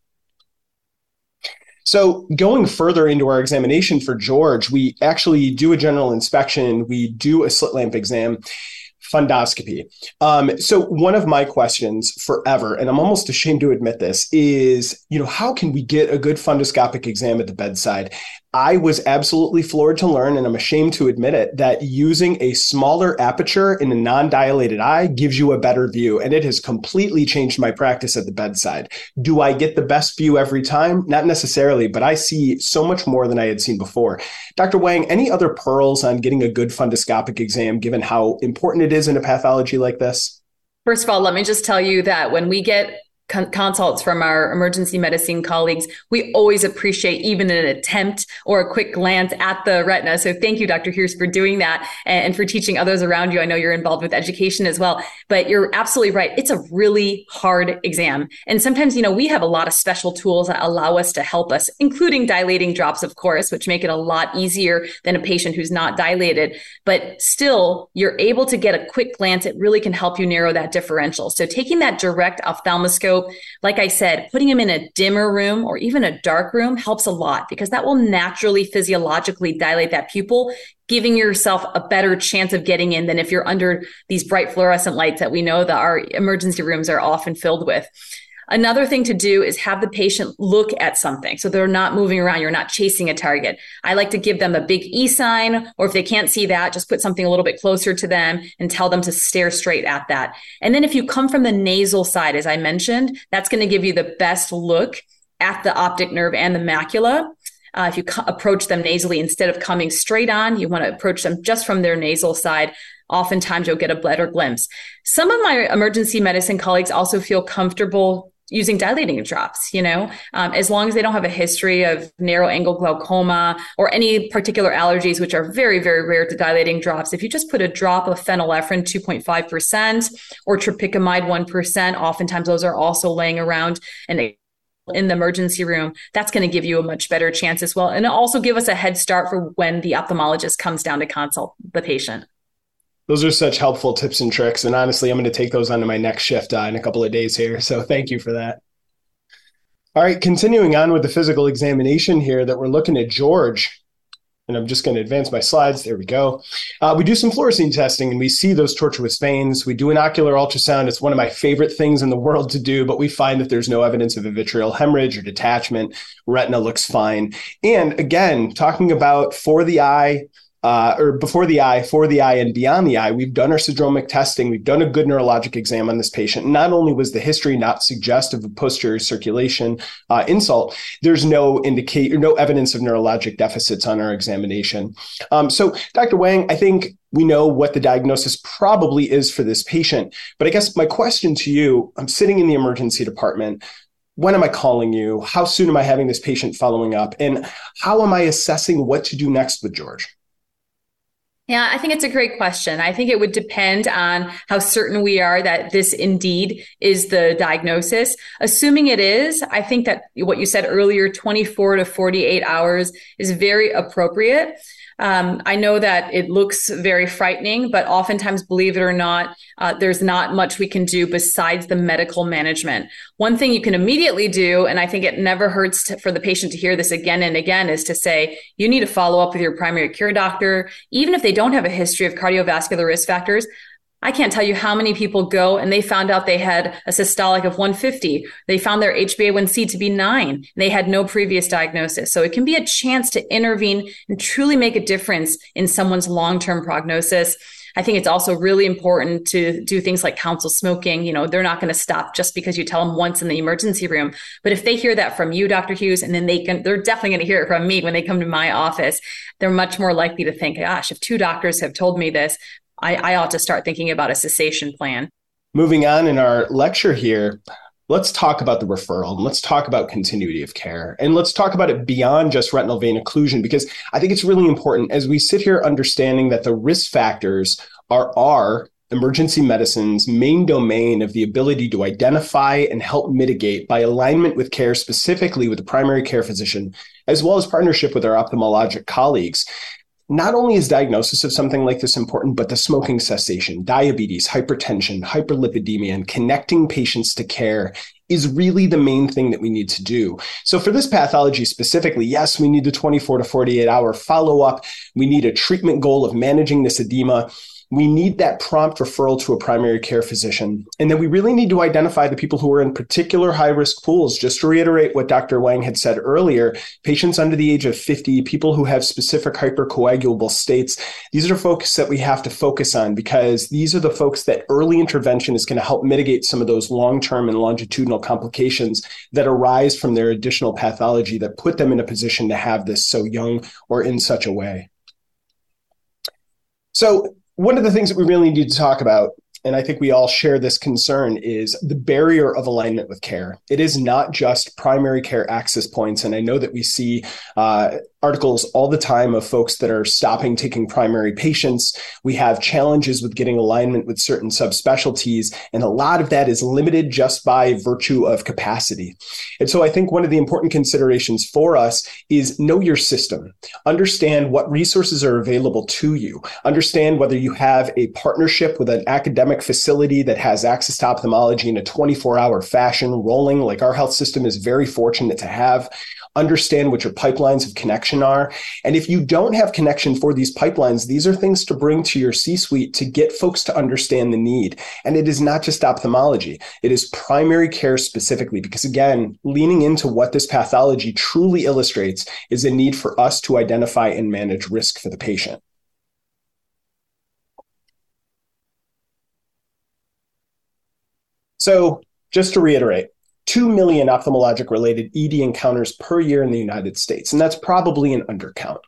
So, going further into our examination for George, we actually do a general inspection, we do a slit lamp exam, fundoscopy. Um, so one of my questions forever, and I'm almost ashamed to admit this, is you know how can we get a good fundoscopic exam at the bedside? I was absolutely floored to learn, and I'm ashamed to admit it, that using a smaller aperture in a non dilated eye gives you a better view. And it has completely changed my practice at the bedside. Do I get the best view every time? Not necessarily, but I see so much more than I had seen before. Dr. Weng, any other pearls on getting a good fundoscopic exam, given how important it is in a pathology like this? First of all, let me just tell you that when we get consults from our emergency medicine colleagues, we always appreciate even an attempt or a quick glance at the retina. So thank you, Dr. Hughes, for doing that and for teaching others around you. I know you're involved with education as well, but you're absolutely right. It's a really hard exam. And sometimes, you know, we have a lot of special tools that allow us to help us, including dilating drops, of course, which make it a lot easier than a patient who's not dilated. But still, you're able to get a quick glance. It really can help you narrow that differential. So taking that direct ophthalmoscope like I said, putting them in a dimmer room or even a dark room helps a lot because that will naturally physiologically dilate that pupil, giving yourself a better chance of getting in than if you're under these bright fluorescent lights that we know that our emergency rooms are often filled with. Another thing to do is have the patient look at something. So they're not moving around. You're not chasing a target. I like to give them a big E sign, or if they can't see that, just put something a little bit closer to them and tell them to stare straight at that. And then if you come from the nasal side, as I mentioned, that's going to give you the best look at the optic nerve and the macula. Uh, if you co- approach them nasally instead of coming straight on, you want to approach them just from their nasal side. Oftentimes, you'll get a better glimpse. Some of my emergency medicine colleagues also feel comfortable using dilating drops, you know, um, as long as they don't have a history of narrow angle glaucoma or any particular allergies, which are very, very rare to dilating drops. If you just put a drop of phenylephrine 2.5% or tropicamide 1%, oftentimes those are also laying around and in the emergency room, that's going to give you a much better chance as well. And also give us a head start for when the ophthalmologist comes down to consult the patient. Those are such helpful tips and tricks. And honestly, I'm going to take those onto my next shift uh, in a couple of days here. So thank you for that. All right, continuing on with the physical examination here that we're looking at George. and I'm just going to advance my slides. There we go. Uh, we do some fluorescein testing and we see those tortuous veins. We do an ocular ultrasound. It's one of my favorite things in the world to do, but we find that there's no evidence of a vitreal hemorrhage or detachment. Retina looks fine. And again, talking about for the eye, uh, or before the eye, for the eye, and beyond the eye, we've done our syndromic testing. We've done a good neurologic exam on this patient. Not only was the history not suggestive of posterior circulation uh, insult, there's no indicate no evidence of neurologic deficits on our examination. Um, so, Dr. Weng, I think we know what the diagnosis probably is for this patient. But I guess my question to you I'm sitting in the emergency department when am I calling you? How soon am I having this patient following up? And how am I assessing what to do next with George? Yeah, I think it's a great question. I think it would depend on how certain we are that this indeed is the diagnosis. Assuming it is, I think that what you said earlier, 24 to 48 hours is very appropriate. Um, I know that it looks very frightening, but oftentimes, believe it or not, uh, there's not much we can do besides the medical management. One thing you can immediately do, and I think it never hurts to, for the patient to hear this again and again, is to say, you need to follow up with your primary care doctor. Even if they don't have a history of cardiovascular risk factors, I can't tell you how many people go and they found out they had a systolic of 150. They found their HbA1c to be nine. they had no previous diagnosis. So it can be a chance to intervene and truly make a difference in someone's long-term prognosis. I think it's also really important to do things like counsel smoking. You know, they're not going to stop just because you tell them once in the emergency room. But if they hear that from you, Dr. Hughes, and then they can, they're definitely going to hear it from me when they come to my office. They're much more likely to think, gosh, if two doctors have told me this, I, I ought to start thinking about a cessation plan. Moving on in our lecture here, let's talk about the referral and let's talk about continuity of care and let's talk about it beyond just retinal vein occlusion because I think it's really important as we sit here understanding that the risk factors are our emergency medicine's main domain of the ability to identify and help mitigate by alignment with care specifically with the primary care physician as well as partnership with our ophthalmologic colleagues not only is diagnosis of something like this important, but the smoking cessation, diabetes, hypertension, hyperlipidemia, and connecting patients to care is really the main thing that we need to do. So for this pathology specifically, yes, we need the 24 to 48 hour follow up. We need a treatment goal of managing this edema we need that prompt referral to a primary care physician. And then we really need to identify the people who are in particular high risk pools. Just to reiterate what Dr. Weng had said earlier, patients under the age of 50, people who have specific hypercoagulable states, these are folks that we have to focus on because these are the folks that early intervention is going to help mitigate some of those long term and longitudinal complications that arise from their additional pathology that put them in a position to have this so young or in such a way. So, one of the things that we really need to talk about and I think we all share this concern is the barrier of alignment with care. It is not just primary care access points. And I know that we see uh, articles all the time of folks that are stopping taking primary patients. We have challenges with getting alignment with certain subspecialties, and a lot of that is limited just by virtue of capacity. And so I think one of the important considerations for us is know your system, understand what resources are available to you, understand whether you have a partnership with an academic facility that has access to ophthalmology in a 24 hour fashion rolling, like our health system is very fortunate to have understand what your pipelines of connection are. And if you don't have connection for these pipelines, these are things to bring to your C suite to get folks to understand the need. And it is not just ophthalmology, it is primary care specifically, because again, leaning into what this pathology truly illustrates is a need for us to identify and manage risk for the patient. So, just to reiterate, 2 million ophthalmologic related ED encounters per year in the United States. And that's probably an undercount.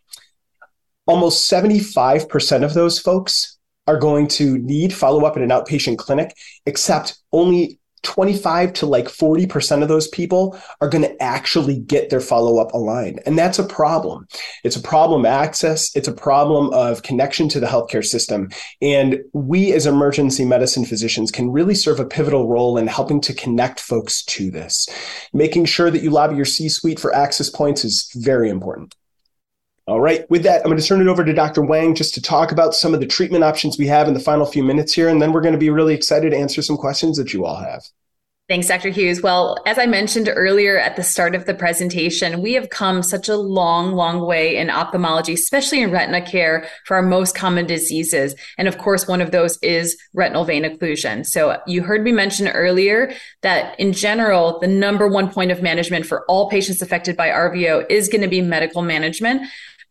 Almost 75% of those folks are going to need follow up in an outpatient clinic, except only 25 to like 40% of those people are going to actually get their follow up aligned. And that's a problem. It's a problem access. It's a problem of connection to the healthcare system. And we as emergency medicine physicians can really serve a pivotal role in helping to connect folks to this. Making sure that you lobby your C suite for access points is very important. All right. With that, I'm going to turn it over to Dr. Weng just to talk about some of the treatment options we have in the final few minutes here. And then we're going to be really excited to answer some questions that you all have. Thanks, Dr. Hughes. Well, as I mentioned earlier at the start of the presentation, we have come such a long, long way in ophthalmology, especially in retina care for our most common diseases. And of course, one of those is retinal vein occlusion. So you heard me mention earlier that in general, the number one point of management for all patients affected by RVO is going to be medical management.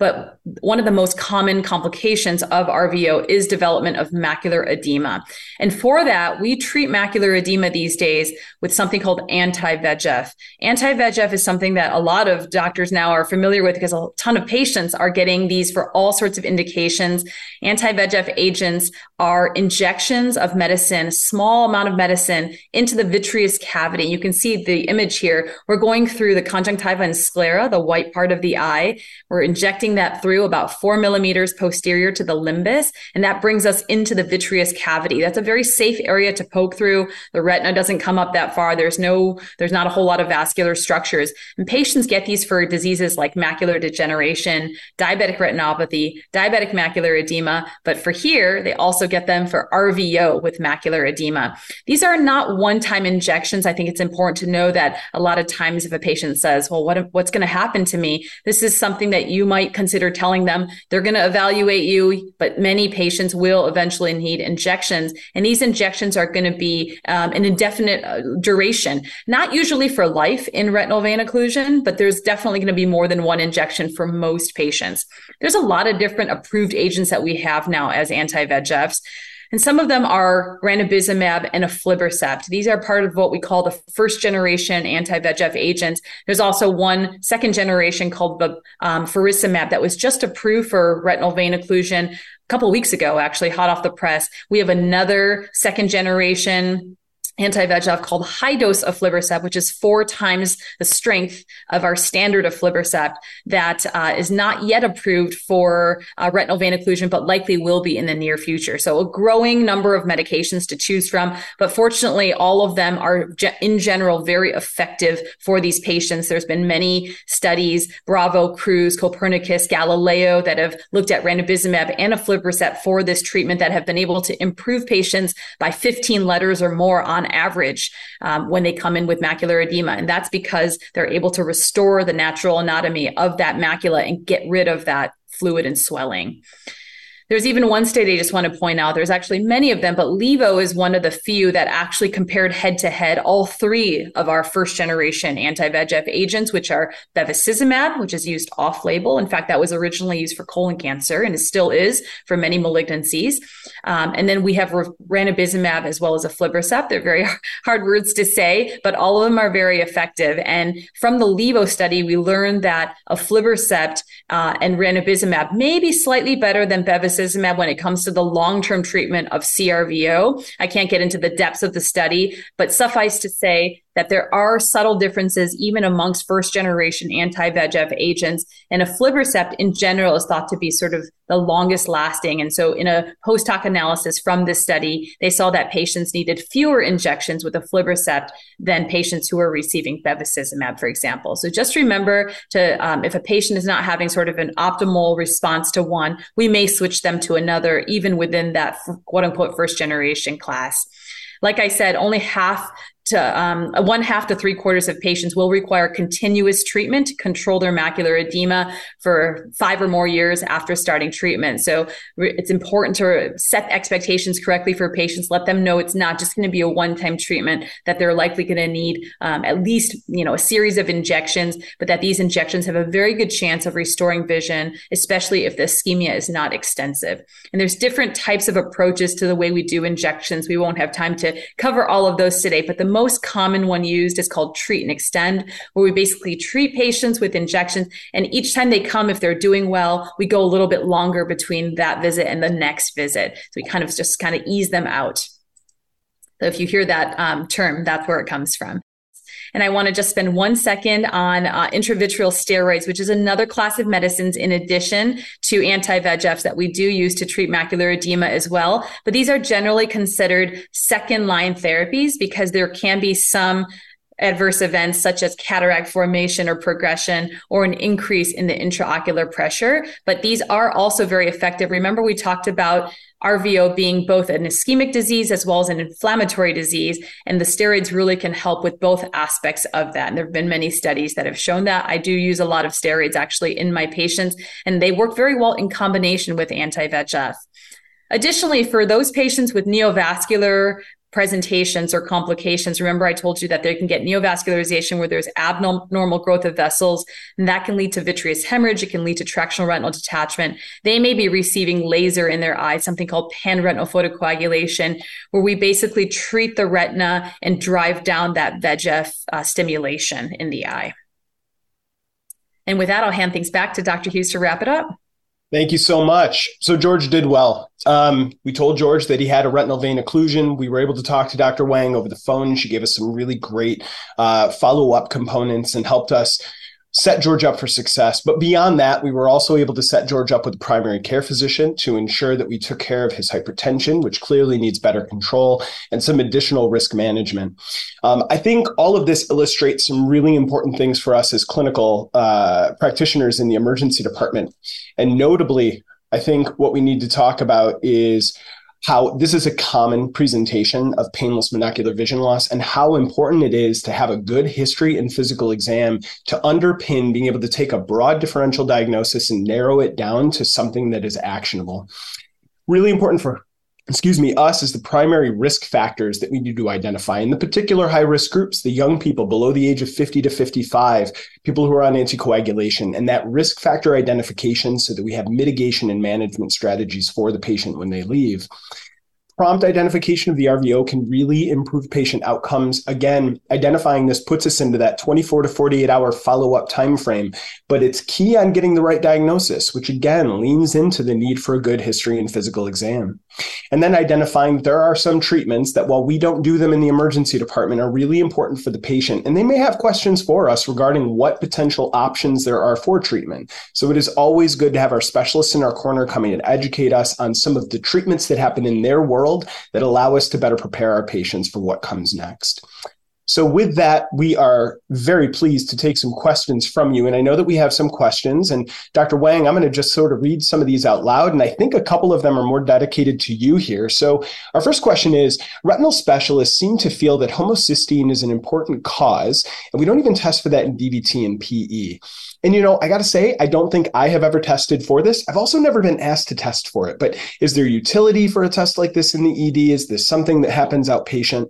But one of the most common complications of RVO is development of macular edema. And for that, we treat macular edema these days with something called anti-VEGF. Anti-VEGF is something that a lot of doctors now are familiar with because a ton of patients are getting these for all sorts of indications. Anti-VEGF agents are injections of medicine, a small amount of medicine into the vitreous cavity. You can see the image here. We're going through the conjunctiva and sclera, the white part of the eye. We're injecting that through about four millimeters posterior to the limbus. And that brings us into the vitreous cavity. That's a very safe area to poke through. The retina doesn't come up that far. There's no, there's not a whole lot of vascular structures. And patients get these for diseases like macular degeneration, diabetic retinopathy, diabetic macular edema. But for here, they also get them for RVO with macular edema. These are not one-time injections. I think it's important to know that a lot of times if a patient says, well, what, what's going to happen to me? This is something that you might consider telling them they're going to evaluate you, but many patients will eventually need injections. And these injections are going to be um, an indefinite uh, duration, not usually for life in retinal vein occlusion, but there's definitely going to be more than one injection for most patients. There's a lot of different approved agents that we have now as anti VEGFs. And some of them are ranibizumab and aflibercept. These are part of what we call the first generation anti-VEGF agents. There's also one second generation called the um, that was just approved for retinal vein occlusion a couple weeks ago, actually hot off the press. We have another second generation anti-VEGF called high dose of aflibercept, which is four times the strength of our standard aflibercept that uh, is not yet approved for uh, retinal vein occlusion, but likely will be in the near future. So a growing number of medications to choose from, but fortunately, all of them are ge- in general very effective for these patients. There's been many studies, Bravo, Cruise, Copernicus, Galileo, that have looked at ranibizumab and aflibercept for this treatment that have been able to improve patients by 15 letters or more on average um, when they come in with macular edema. And that's because they're able to restore the natural anatomy of that macula and get rid of that fluid and swelling. There's even one study I just want to point out. There's actually many of them, but LEAVO is one of the few that actually compared head to head all three of our first generation anti-VEGF agents, which are bevacizumab, which is used off label. In fact, that was originally used for colon cancer and it still is for many malignancies. Um, and then we have ranibizumab as well as aflibercept. They're very hard words to say, but all of them are very effective. And from the LEAVO study, we learned that aflibercept uh, and ranibizumab may be slightly better than bevacizumab bevacizumab when it comes to the long-term treatment of CRVO. I can't get into the depths of the study, but suffice to say that there are subtle differences even amongst first generation anti-VEGF agents. And aflibercept in general is thought to be sort of the longest lasting. And so in a post hoc analysis from this study, they saw that patients needed fewer injections with aflibercept than patients who were receiving bevacizumab, for example. So just remember to, um, if a patient is not having sort of an optimal response to one, we may switch them to another, even within that quote unquote first generation class. Like I said, only half to um, one half to three quarters of patients will require continuous treatment to control their macular edema for five or more years after starting treatment. So it's important to set expectations correctly for patients. Let them know it's not just going to be a one-time treatment; that they're likely going to need um, at least you know a series of injections, but that these injections have a very good chance of restoring vision, especially if the ischemia is not extensive. And there's different types of approaches to the way we do injections. We won't have time to cover all of those today, but the most common one used is called treat and extend, where we basically treat patients with injections. And each time they come, if they're doing well, we go a little bit longer between that visit and the next visit. So we kind of just kind of ease them out. So if you hear that um, term, that's where it comes from. And I want to just spend one second on uh, intravitreal steroids, which is another class of medicines in addition to anti-VEGFs that we do use to treat macular edema as well. But these are generally considered second line therapies because there can be some adverse events such as cataract formation or progression or an increase in the intraocular pressure. But these are also very effective. Remember, we talked about RVO being both an ischemic disease as well as an inflammatory disease. And the steroids really can help with both aspects of that. And there have been many studies that have shown that. I do use a lot of steroids actually in my patients, and they work very well in combination with anti VEGF. Additionally, for those patients with neovascular presentations or complications. Remember, I told you that they can get neovascularization where there's abnormal growth of vessels, and that can lead to vitreous hemorrhage. It can lead to tractional retinal detachment. They may be receiving laser in their eye, something called panretinal photocoagulation, where we basically treat the retina and drive down that VEGF uh, stimulation in the eye. And with that, I'll hand things back to Dr. Hughes to wrap it up. Thank you so much. So George did well. Um, we told George that he had a retinal vein occlusion. We were able to talk to Dr. Weng over the phone. She gave us some really great uh, follow up components and helped us set George up for success. But beyond that, we were also able to set George up with a primary care physician to ensure that we took care of his hypertension, which clearly needs better control, and some additional risk management. Um, I think all of this illustrates some really important things for us as clinical uh, practitioners in the emergency department. And notably, I think what we need to talk about is how this is a common presentation of painless monocular vision loss and how important it is to have a good history and physical exam to underpin being able to take a broad differential diagnosis and narrow it down to something that is actionable. Really important for excuse me, us as the primary risk factors that we need to identify in the particular high risk groups, the young people below the age of 50 to 55, people who are on anticoagulation, and that risk factor identification so that we have mitigation and management strategies for the patient when they leave prompt identification of the RVO can really improve patient outcomes. Again, identifying this puts us into that 24 to 48 hour follow up time frame, but it's key on getting the right diagnosis, which again leans into the need for a good history and physical exam. And then identifying there are some treatments that, while we don't do them in the emergency department, are really important for the patient. And they may have questions for us regarding what potential options there are for treatment. So it is always good to have our specialists in our corner coming and educate us on some of the treatments that happen in their world that allow us to better prepare our patients for what comes next. So, with that, we are very pleased to take some questions from you. And I know that we have some questions. And Dr. Weng, I'm going to just sort of read some of these out loud. And I think a couple of them are more dedicated to you here. So, our first question is Retinal specialists seem to feel that homocysteine is an important cause, and we don't even test for that in DVT and PE. And you know, I got to say, I don't think I have ever tested for this. I've also never been asked to test for it. But is there utility for a test like this in the ED? Is this something that happens outpatient?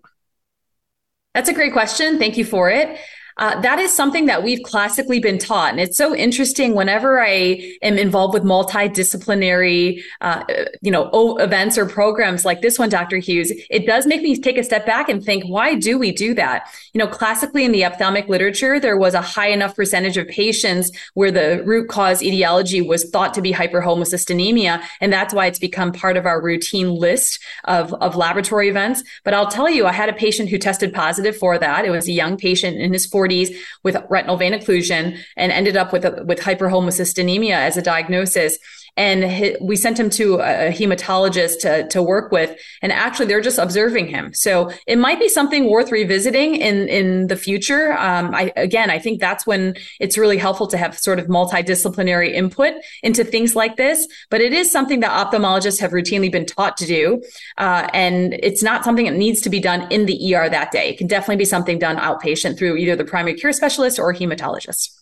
That's a great question. Thank you for it. Uh, that is something that we've classically been taught. And it's so interesting whenever I am involved with multidisciplinary, uh, you know, events or programs like this one, Dr. Hughes, it does make me take a step back and think, why do we do that? You know, classically in the ophthalmic literature, there was a high enough percentage of patients where the root cause etiology was thought to be hyperhomocysteinemia. And that's why it's become part of our routine list of, of laboratory events. But I'll tell you, I had a patient who tested positive for that. It was a young patient in his 40s 40s with retinal vein occlusion and ended up with, a, with hyperhomocysteinemia as a diagnosis and we sent him to a hematologist to, to work with and actually they're just observing him. So it might be something worth revisiting in in the future. Um, I, again i think that's when it's really helpful to have sort of multidisciplinary input into things like this but it is something that ophthalmologists have routinely been taught to do uh, and it's not something that needs to be done in the er that day. It can definitely be something done outpatient through either the primary care specialist or hematologist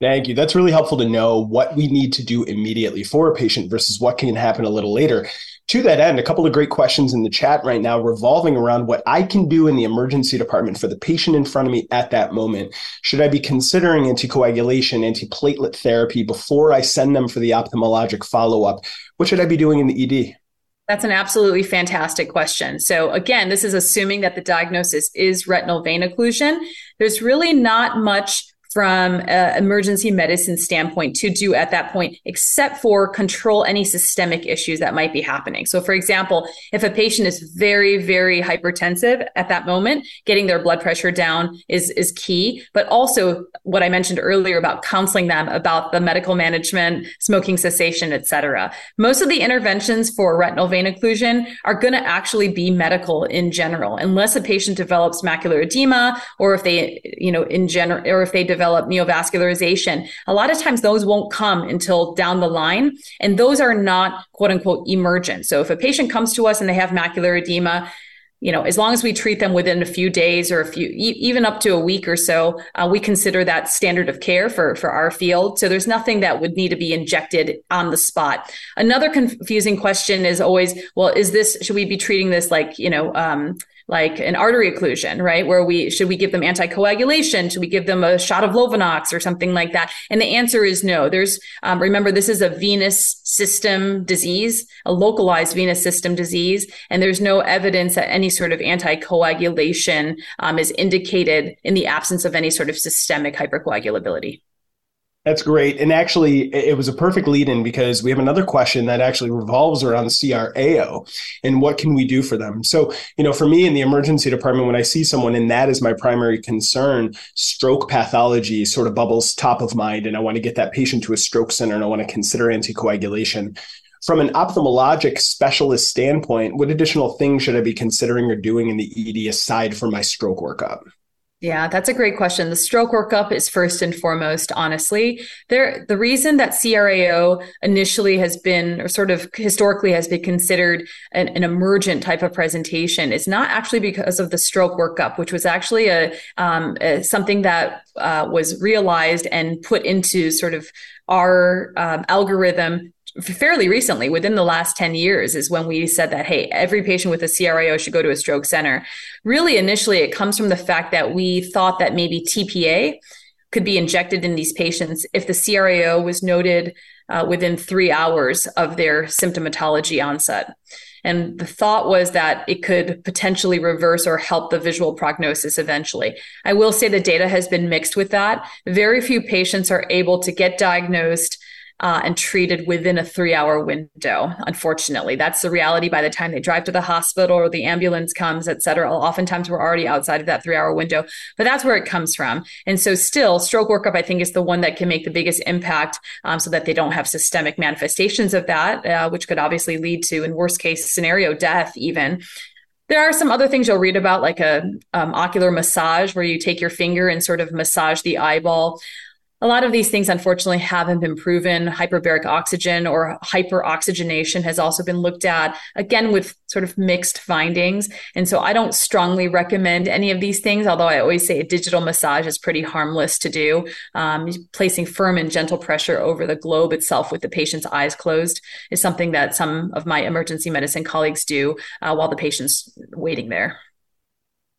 Thank you. That's really helpful to know what we need to do immediately for a patient versus what can happen a little later. To that end, a couple of great questions in the chat right now revolving around what I can do in the emergency department for the patient in front of me at that moment. Should I be considering anticoagulation, antiplatelet therapy before I send them for the ophthalmologic follow up? What should I be doing in the ED? That's an absolutely fantastic question. So, again, this is assuming that the diagnosis is retinal vein occlusion. There's really not much from an emergency medicine standpoint to do at that point, except for control any systemic issues that might be happening. So, for example, if a patient is very, very hypertensive at that moment, getting their blood pressure down is, is key. But also what I mentioned earlier about counseling them about the medical management, smoking cessation, et cetera. Most of the interventions for retinal vein occlusion are going to actually be medical in general, unless a patient develops macular edema or if they, you know, in general, or if they develop neovascularization. A lot of times those won't come until down the line. And those are not quote unquote emergent. So if a patient comes to us and they have macular edema, you know, as long as we treat them within a few days or a few, even up to a week or so, uh, we consider that standard of care for, for our field. So there's nothing that would need to be injected on the spot. Another confusing question is always, well, is this, should we be treating this like, you know, um, like an artery occlusion, right? Where we should we give them anticoagulation? Should we give them a shot of Lovenox or something like that? And the answer is no. There's um, remember this is a venous system disease, a localized venous system disease, and there's no evidence that any sort of anticoagulation um, is indicated in the absence of any sort of systemic hypercoagulability. That's great. And actually, it was a perfect lead in because we have another question that actually revolves around CRAO and what can we do for them. So, you know, for me in the emergency department, when I see someone and that is my primary concern, stroke pathology sort of bubbles top of mind. And I want to get that patient to a stroke center and I want to consider anticoagulation. From an ophthalmologic specialist standpoint, what additional things should I be considering or doing in the ED aside from my stroke workup? Yeah, that's a great question. The stroke workup is first and foremost, honestly. There the reason that CRAO initially has been or sort of historically has been considered an, an emergent type of presentation is not actually because of the stroke workup, which was actually a, um, a something that uh, was realized and put into sort of our um, algorithm fairly recently, within the last 10 years, is when we said that, hey, every patient with a CRIO should go to a stroke center. Really, initially, it comes from the fact that we thought that maybe TPA could be injected in these patients if the CRIO was noted uh, within three hours of their symptomatology onset. And the thought was that it could potentially reverse or help the visual prognosis eventually. I will say the data has been mixed with that. Very few patients are able to get diagnosed uh, and treated within a three hour window. Unfortunately, that's the reality by the time they drive to the hospital or the ambulance comes, et cetera. Oftentimes we're already outside of that three hour window, but that's where it comes from. And so still stroke workup, I think is the one that can make the biggest impact um, so that they don't have systemic manifestations of that, uh, which could obviously lead to, in worst case scenario, death even. There are some other things you'll read about, like a um, ocular massage, where you take your finger and sort of massage the eyeball a lot of these things unfortunately haven't been proven hyperbaric oxygen or hyperoxygenation has also been looked at again with sort of mixed findings and so i don't strongly recommend any of these things although i always say a digital massage is pretty harmless to do um, placing firm and gentle pressure over the globe itself with the patient's eyes closed is something that some of my emergency medicine colleagues do uh, while the patient's waiting there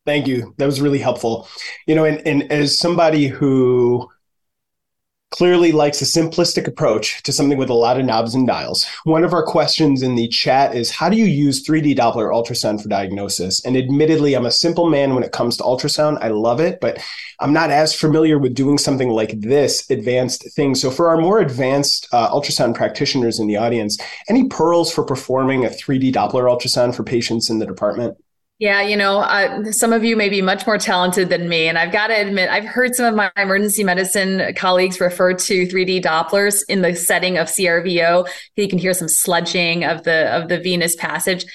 Thank you. That was really helpful. You know, and, and as somebody who clearly likes a simplistic approach to something with a lot of knobs and dials. One of our questions in the chat is How do you use 3D Doppler ultrasound for diagnosis? And admittedly, I'm a simple man when it comes to ultrasound. I love it, but I'm not as familiar with doing something like this advanced thing. So, for our more advanced uh, ultrasound practitioners in the audience, any pearls for performing a 3D Doppler ultrasound for patients in the department? Yeah, you know, uh, some of you may be much more talented than me. And I've got to admit, I've heard some of my emergency medicine colleagues refer to 3D Dopplers in the setting of CRVO. You can hear some sludging of the, of the venous passage.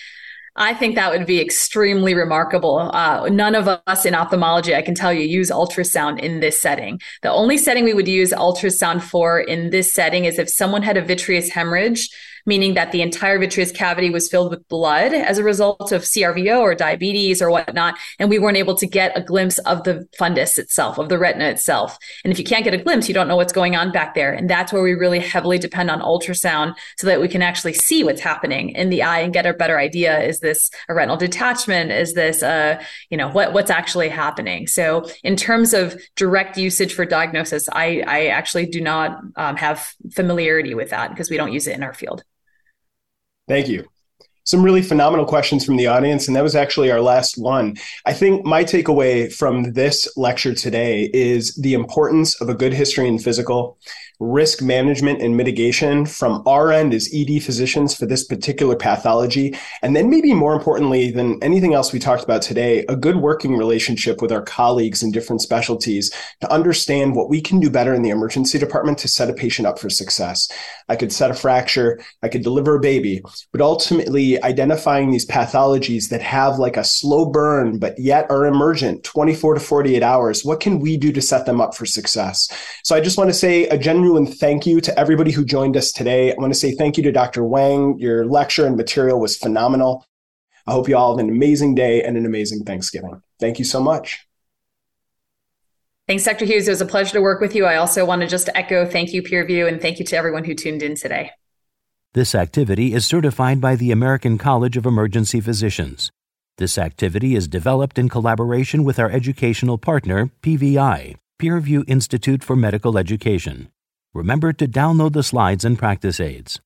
I think that would be extremely remarkable. Uh, none of us in ophthalmology, I can tell you, use ultrasound in this setting. The only setting we would use ultrasound for in this setting is if someone had a vitreous hemorrhage meaning that the entire vitreous cavity was filled with blood as a result of CRVO or diabetes or whatnot. And we weren't able to get a glimpse of the fundus itself, of the retina itself. And if you can't get a glimpse, you don't know what's going on back there. And that's where we really heavily depend on ultrasound so that we can actually see what's happening in the eye and get a better idea. Is this a retinal detachment? Is this, uh, you know, what, what's actually happening? So in terms of direct usage for diagnosis, I, I actually do not um, have familiarity with that because we don't use it in our field. Thank you. some really phenomenal questions from the audience, and that was actually our last one. I think my takeaway from this lecture today is the importance of a good history and physical, risk management and mitigation from our end as ED physicians for this particular pathology. And then, maybe more importantly than anything else we talked about today, a good working relationship with our colleagues in different specialties to understand what we can do better in the emergency department to set a patient up for success. I could set a fracture, I could deliver a baby, but ultimately identifying these pathologies that have like a slow burn, but yet are emergent 24 to 48 hours, what can we do to set them up for success? So I just want to say a genuine genuine thank you to everybody who joined us today. I want to say thank you to Dr. Weng. Your lecture and material was phenomenal. I hope you all have an amazing day and an amazing Thanksgiving. Thank you so much. Thanks, Dr. Hughes. It was a pleasure to work with you. I also want to just echo thank you, PeerView, and thank you to everyone who tuned in today. This activity is certified by the American College of Emergency Physicians. This activity is developed in collaboration with our educational partner, PVI, PeerView Institute for Medical Education remember to download the slides and practice aids.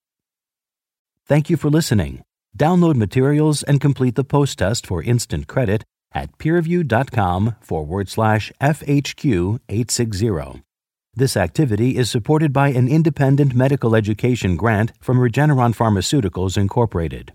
Thank you for listening. Download materials and complete the post test for instant credit at peerview.com forward slash FHQ 860. This activity is supported by an independent medical education grant from Regeneron Pharmaceuticals Incorporated.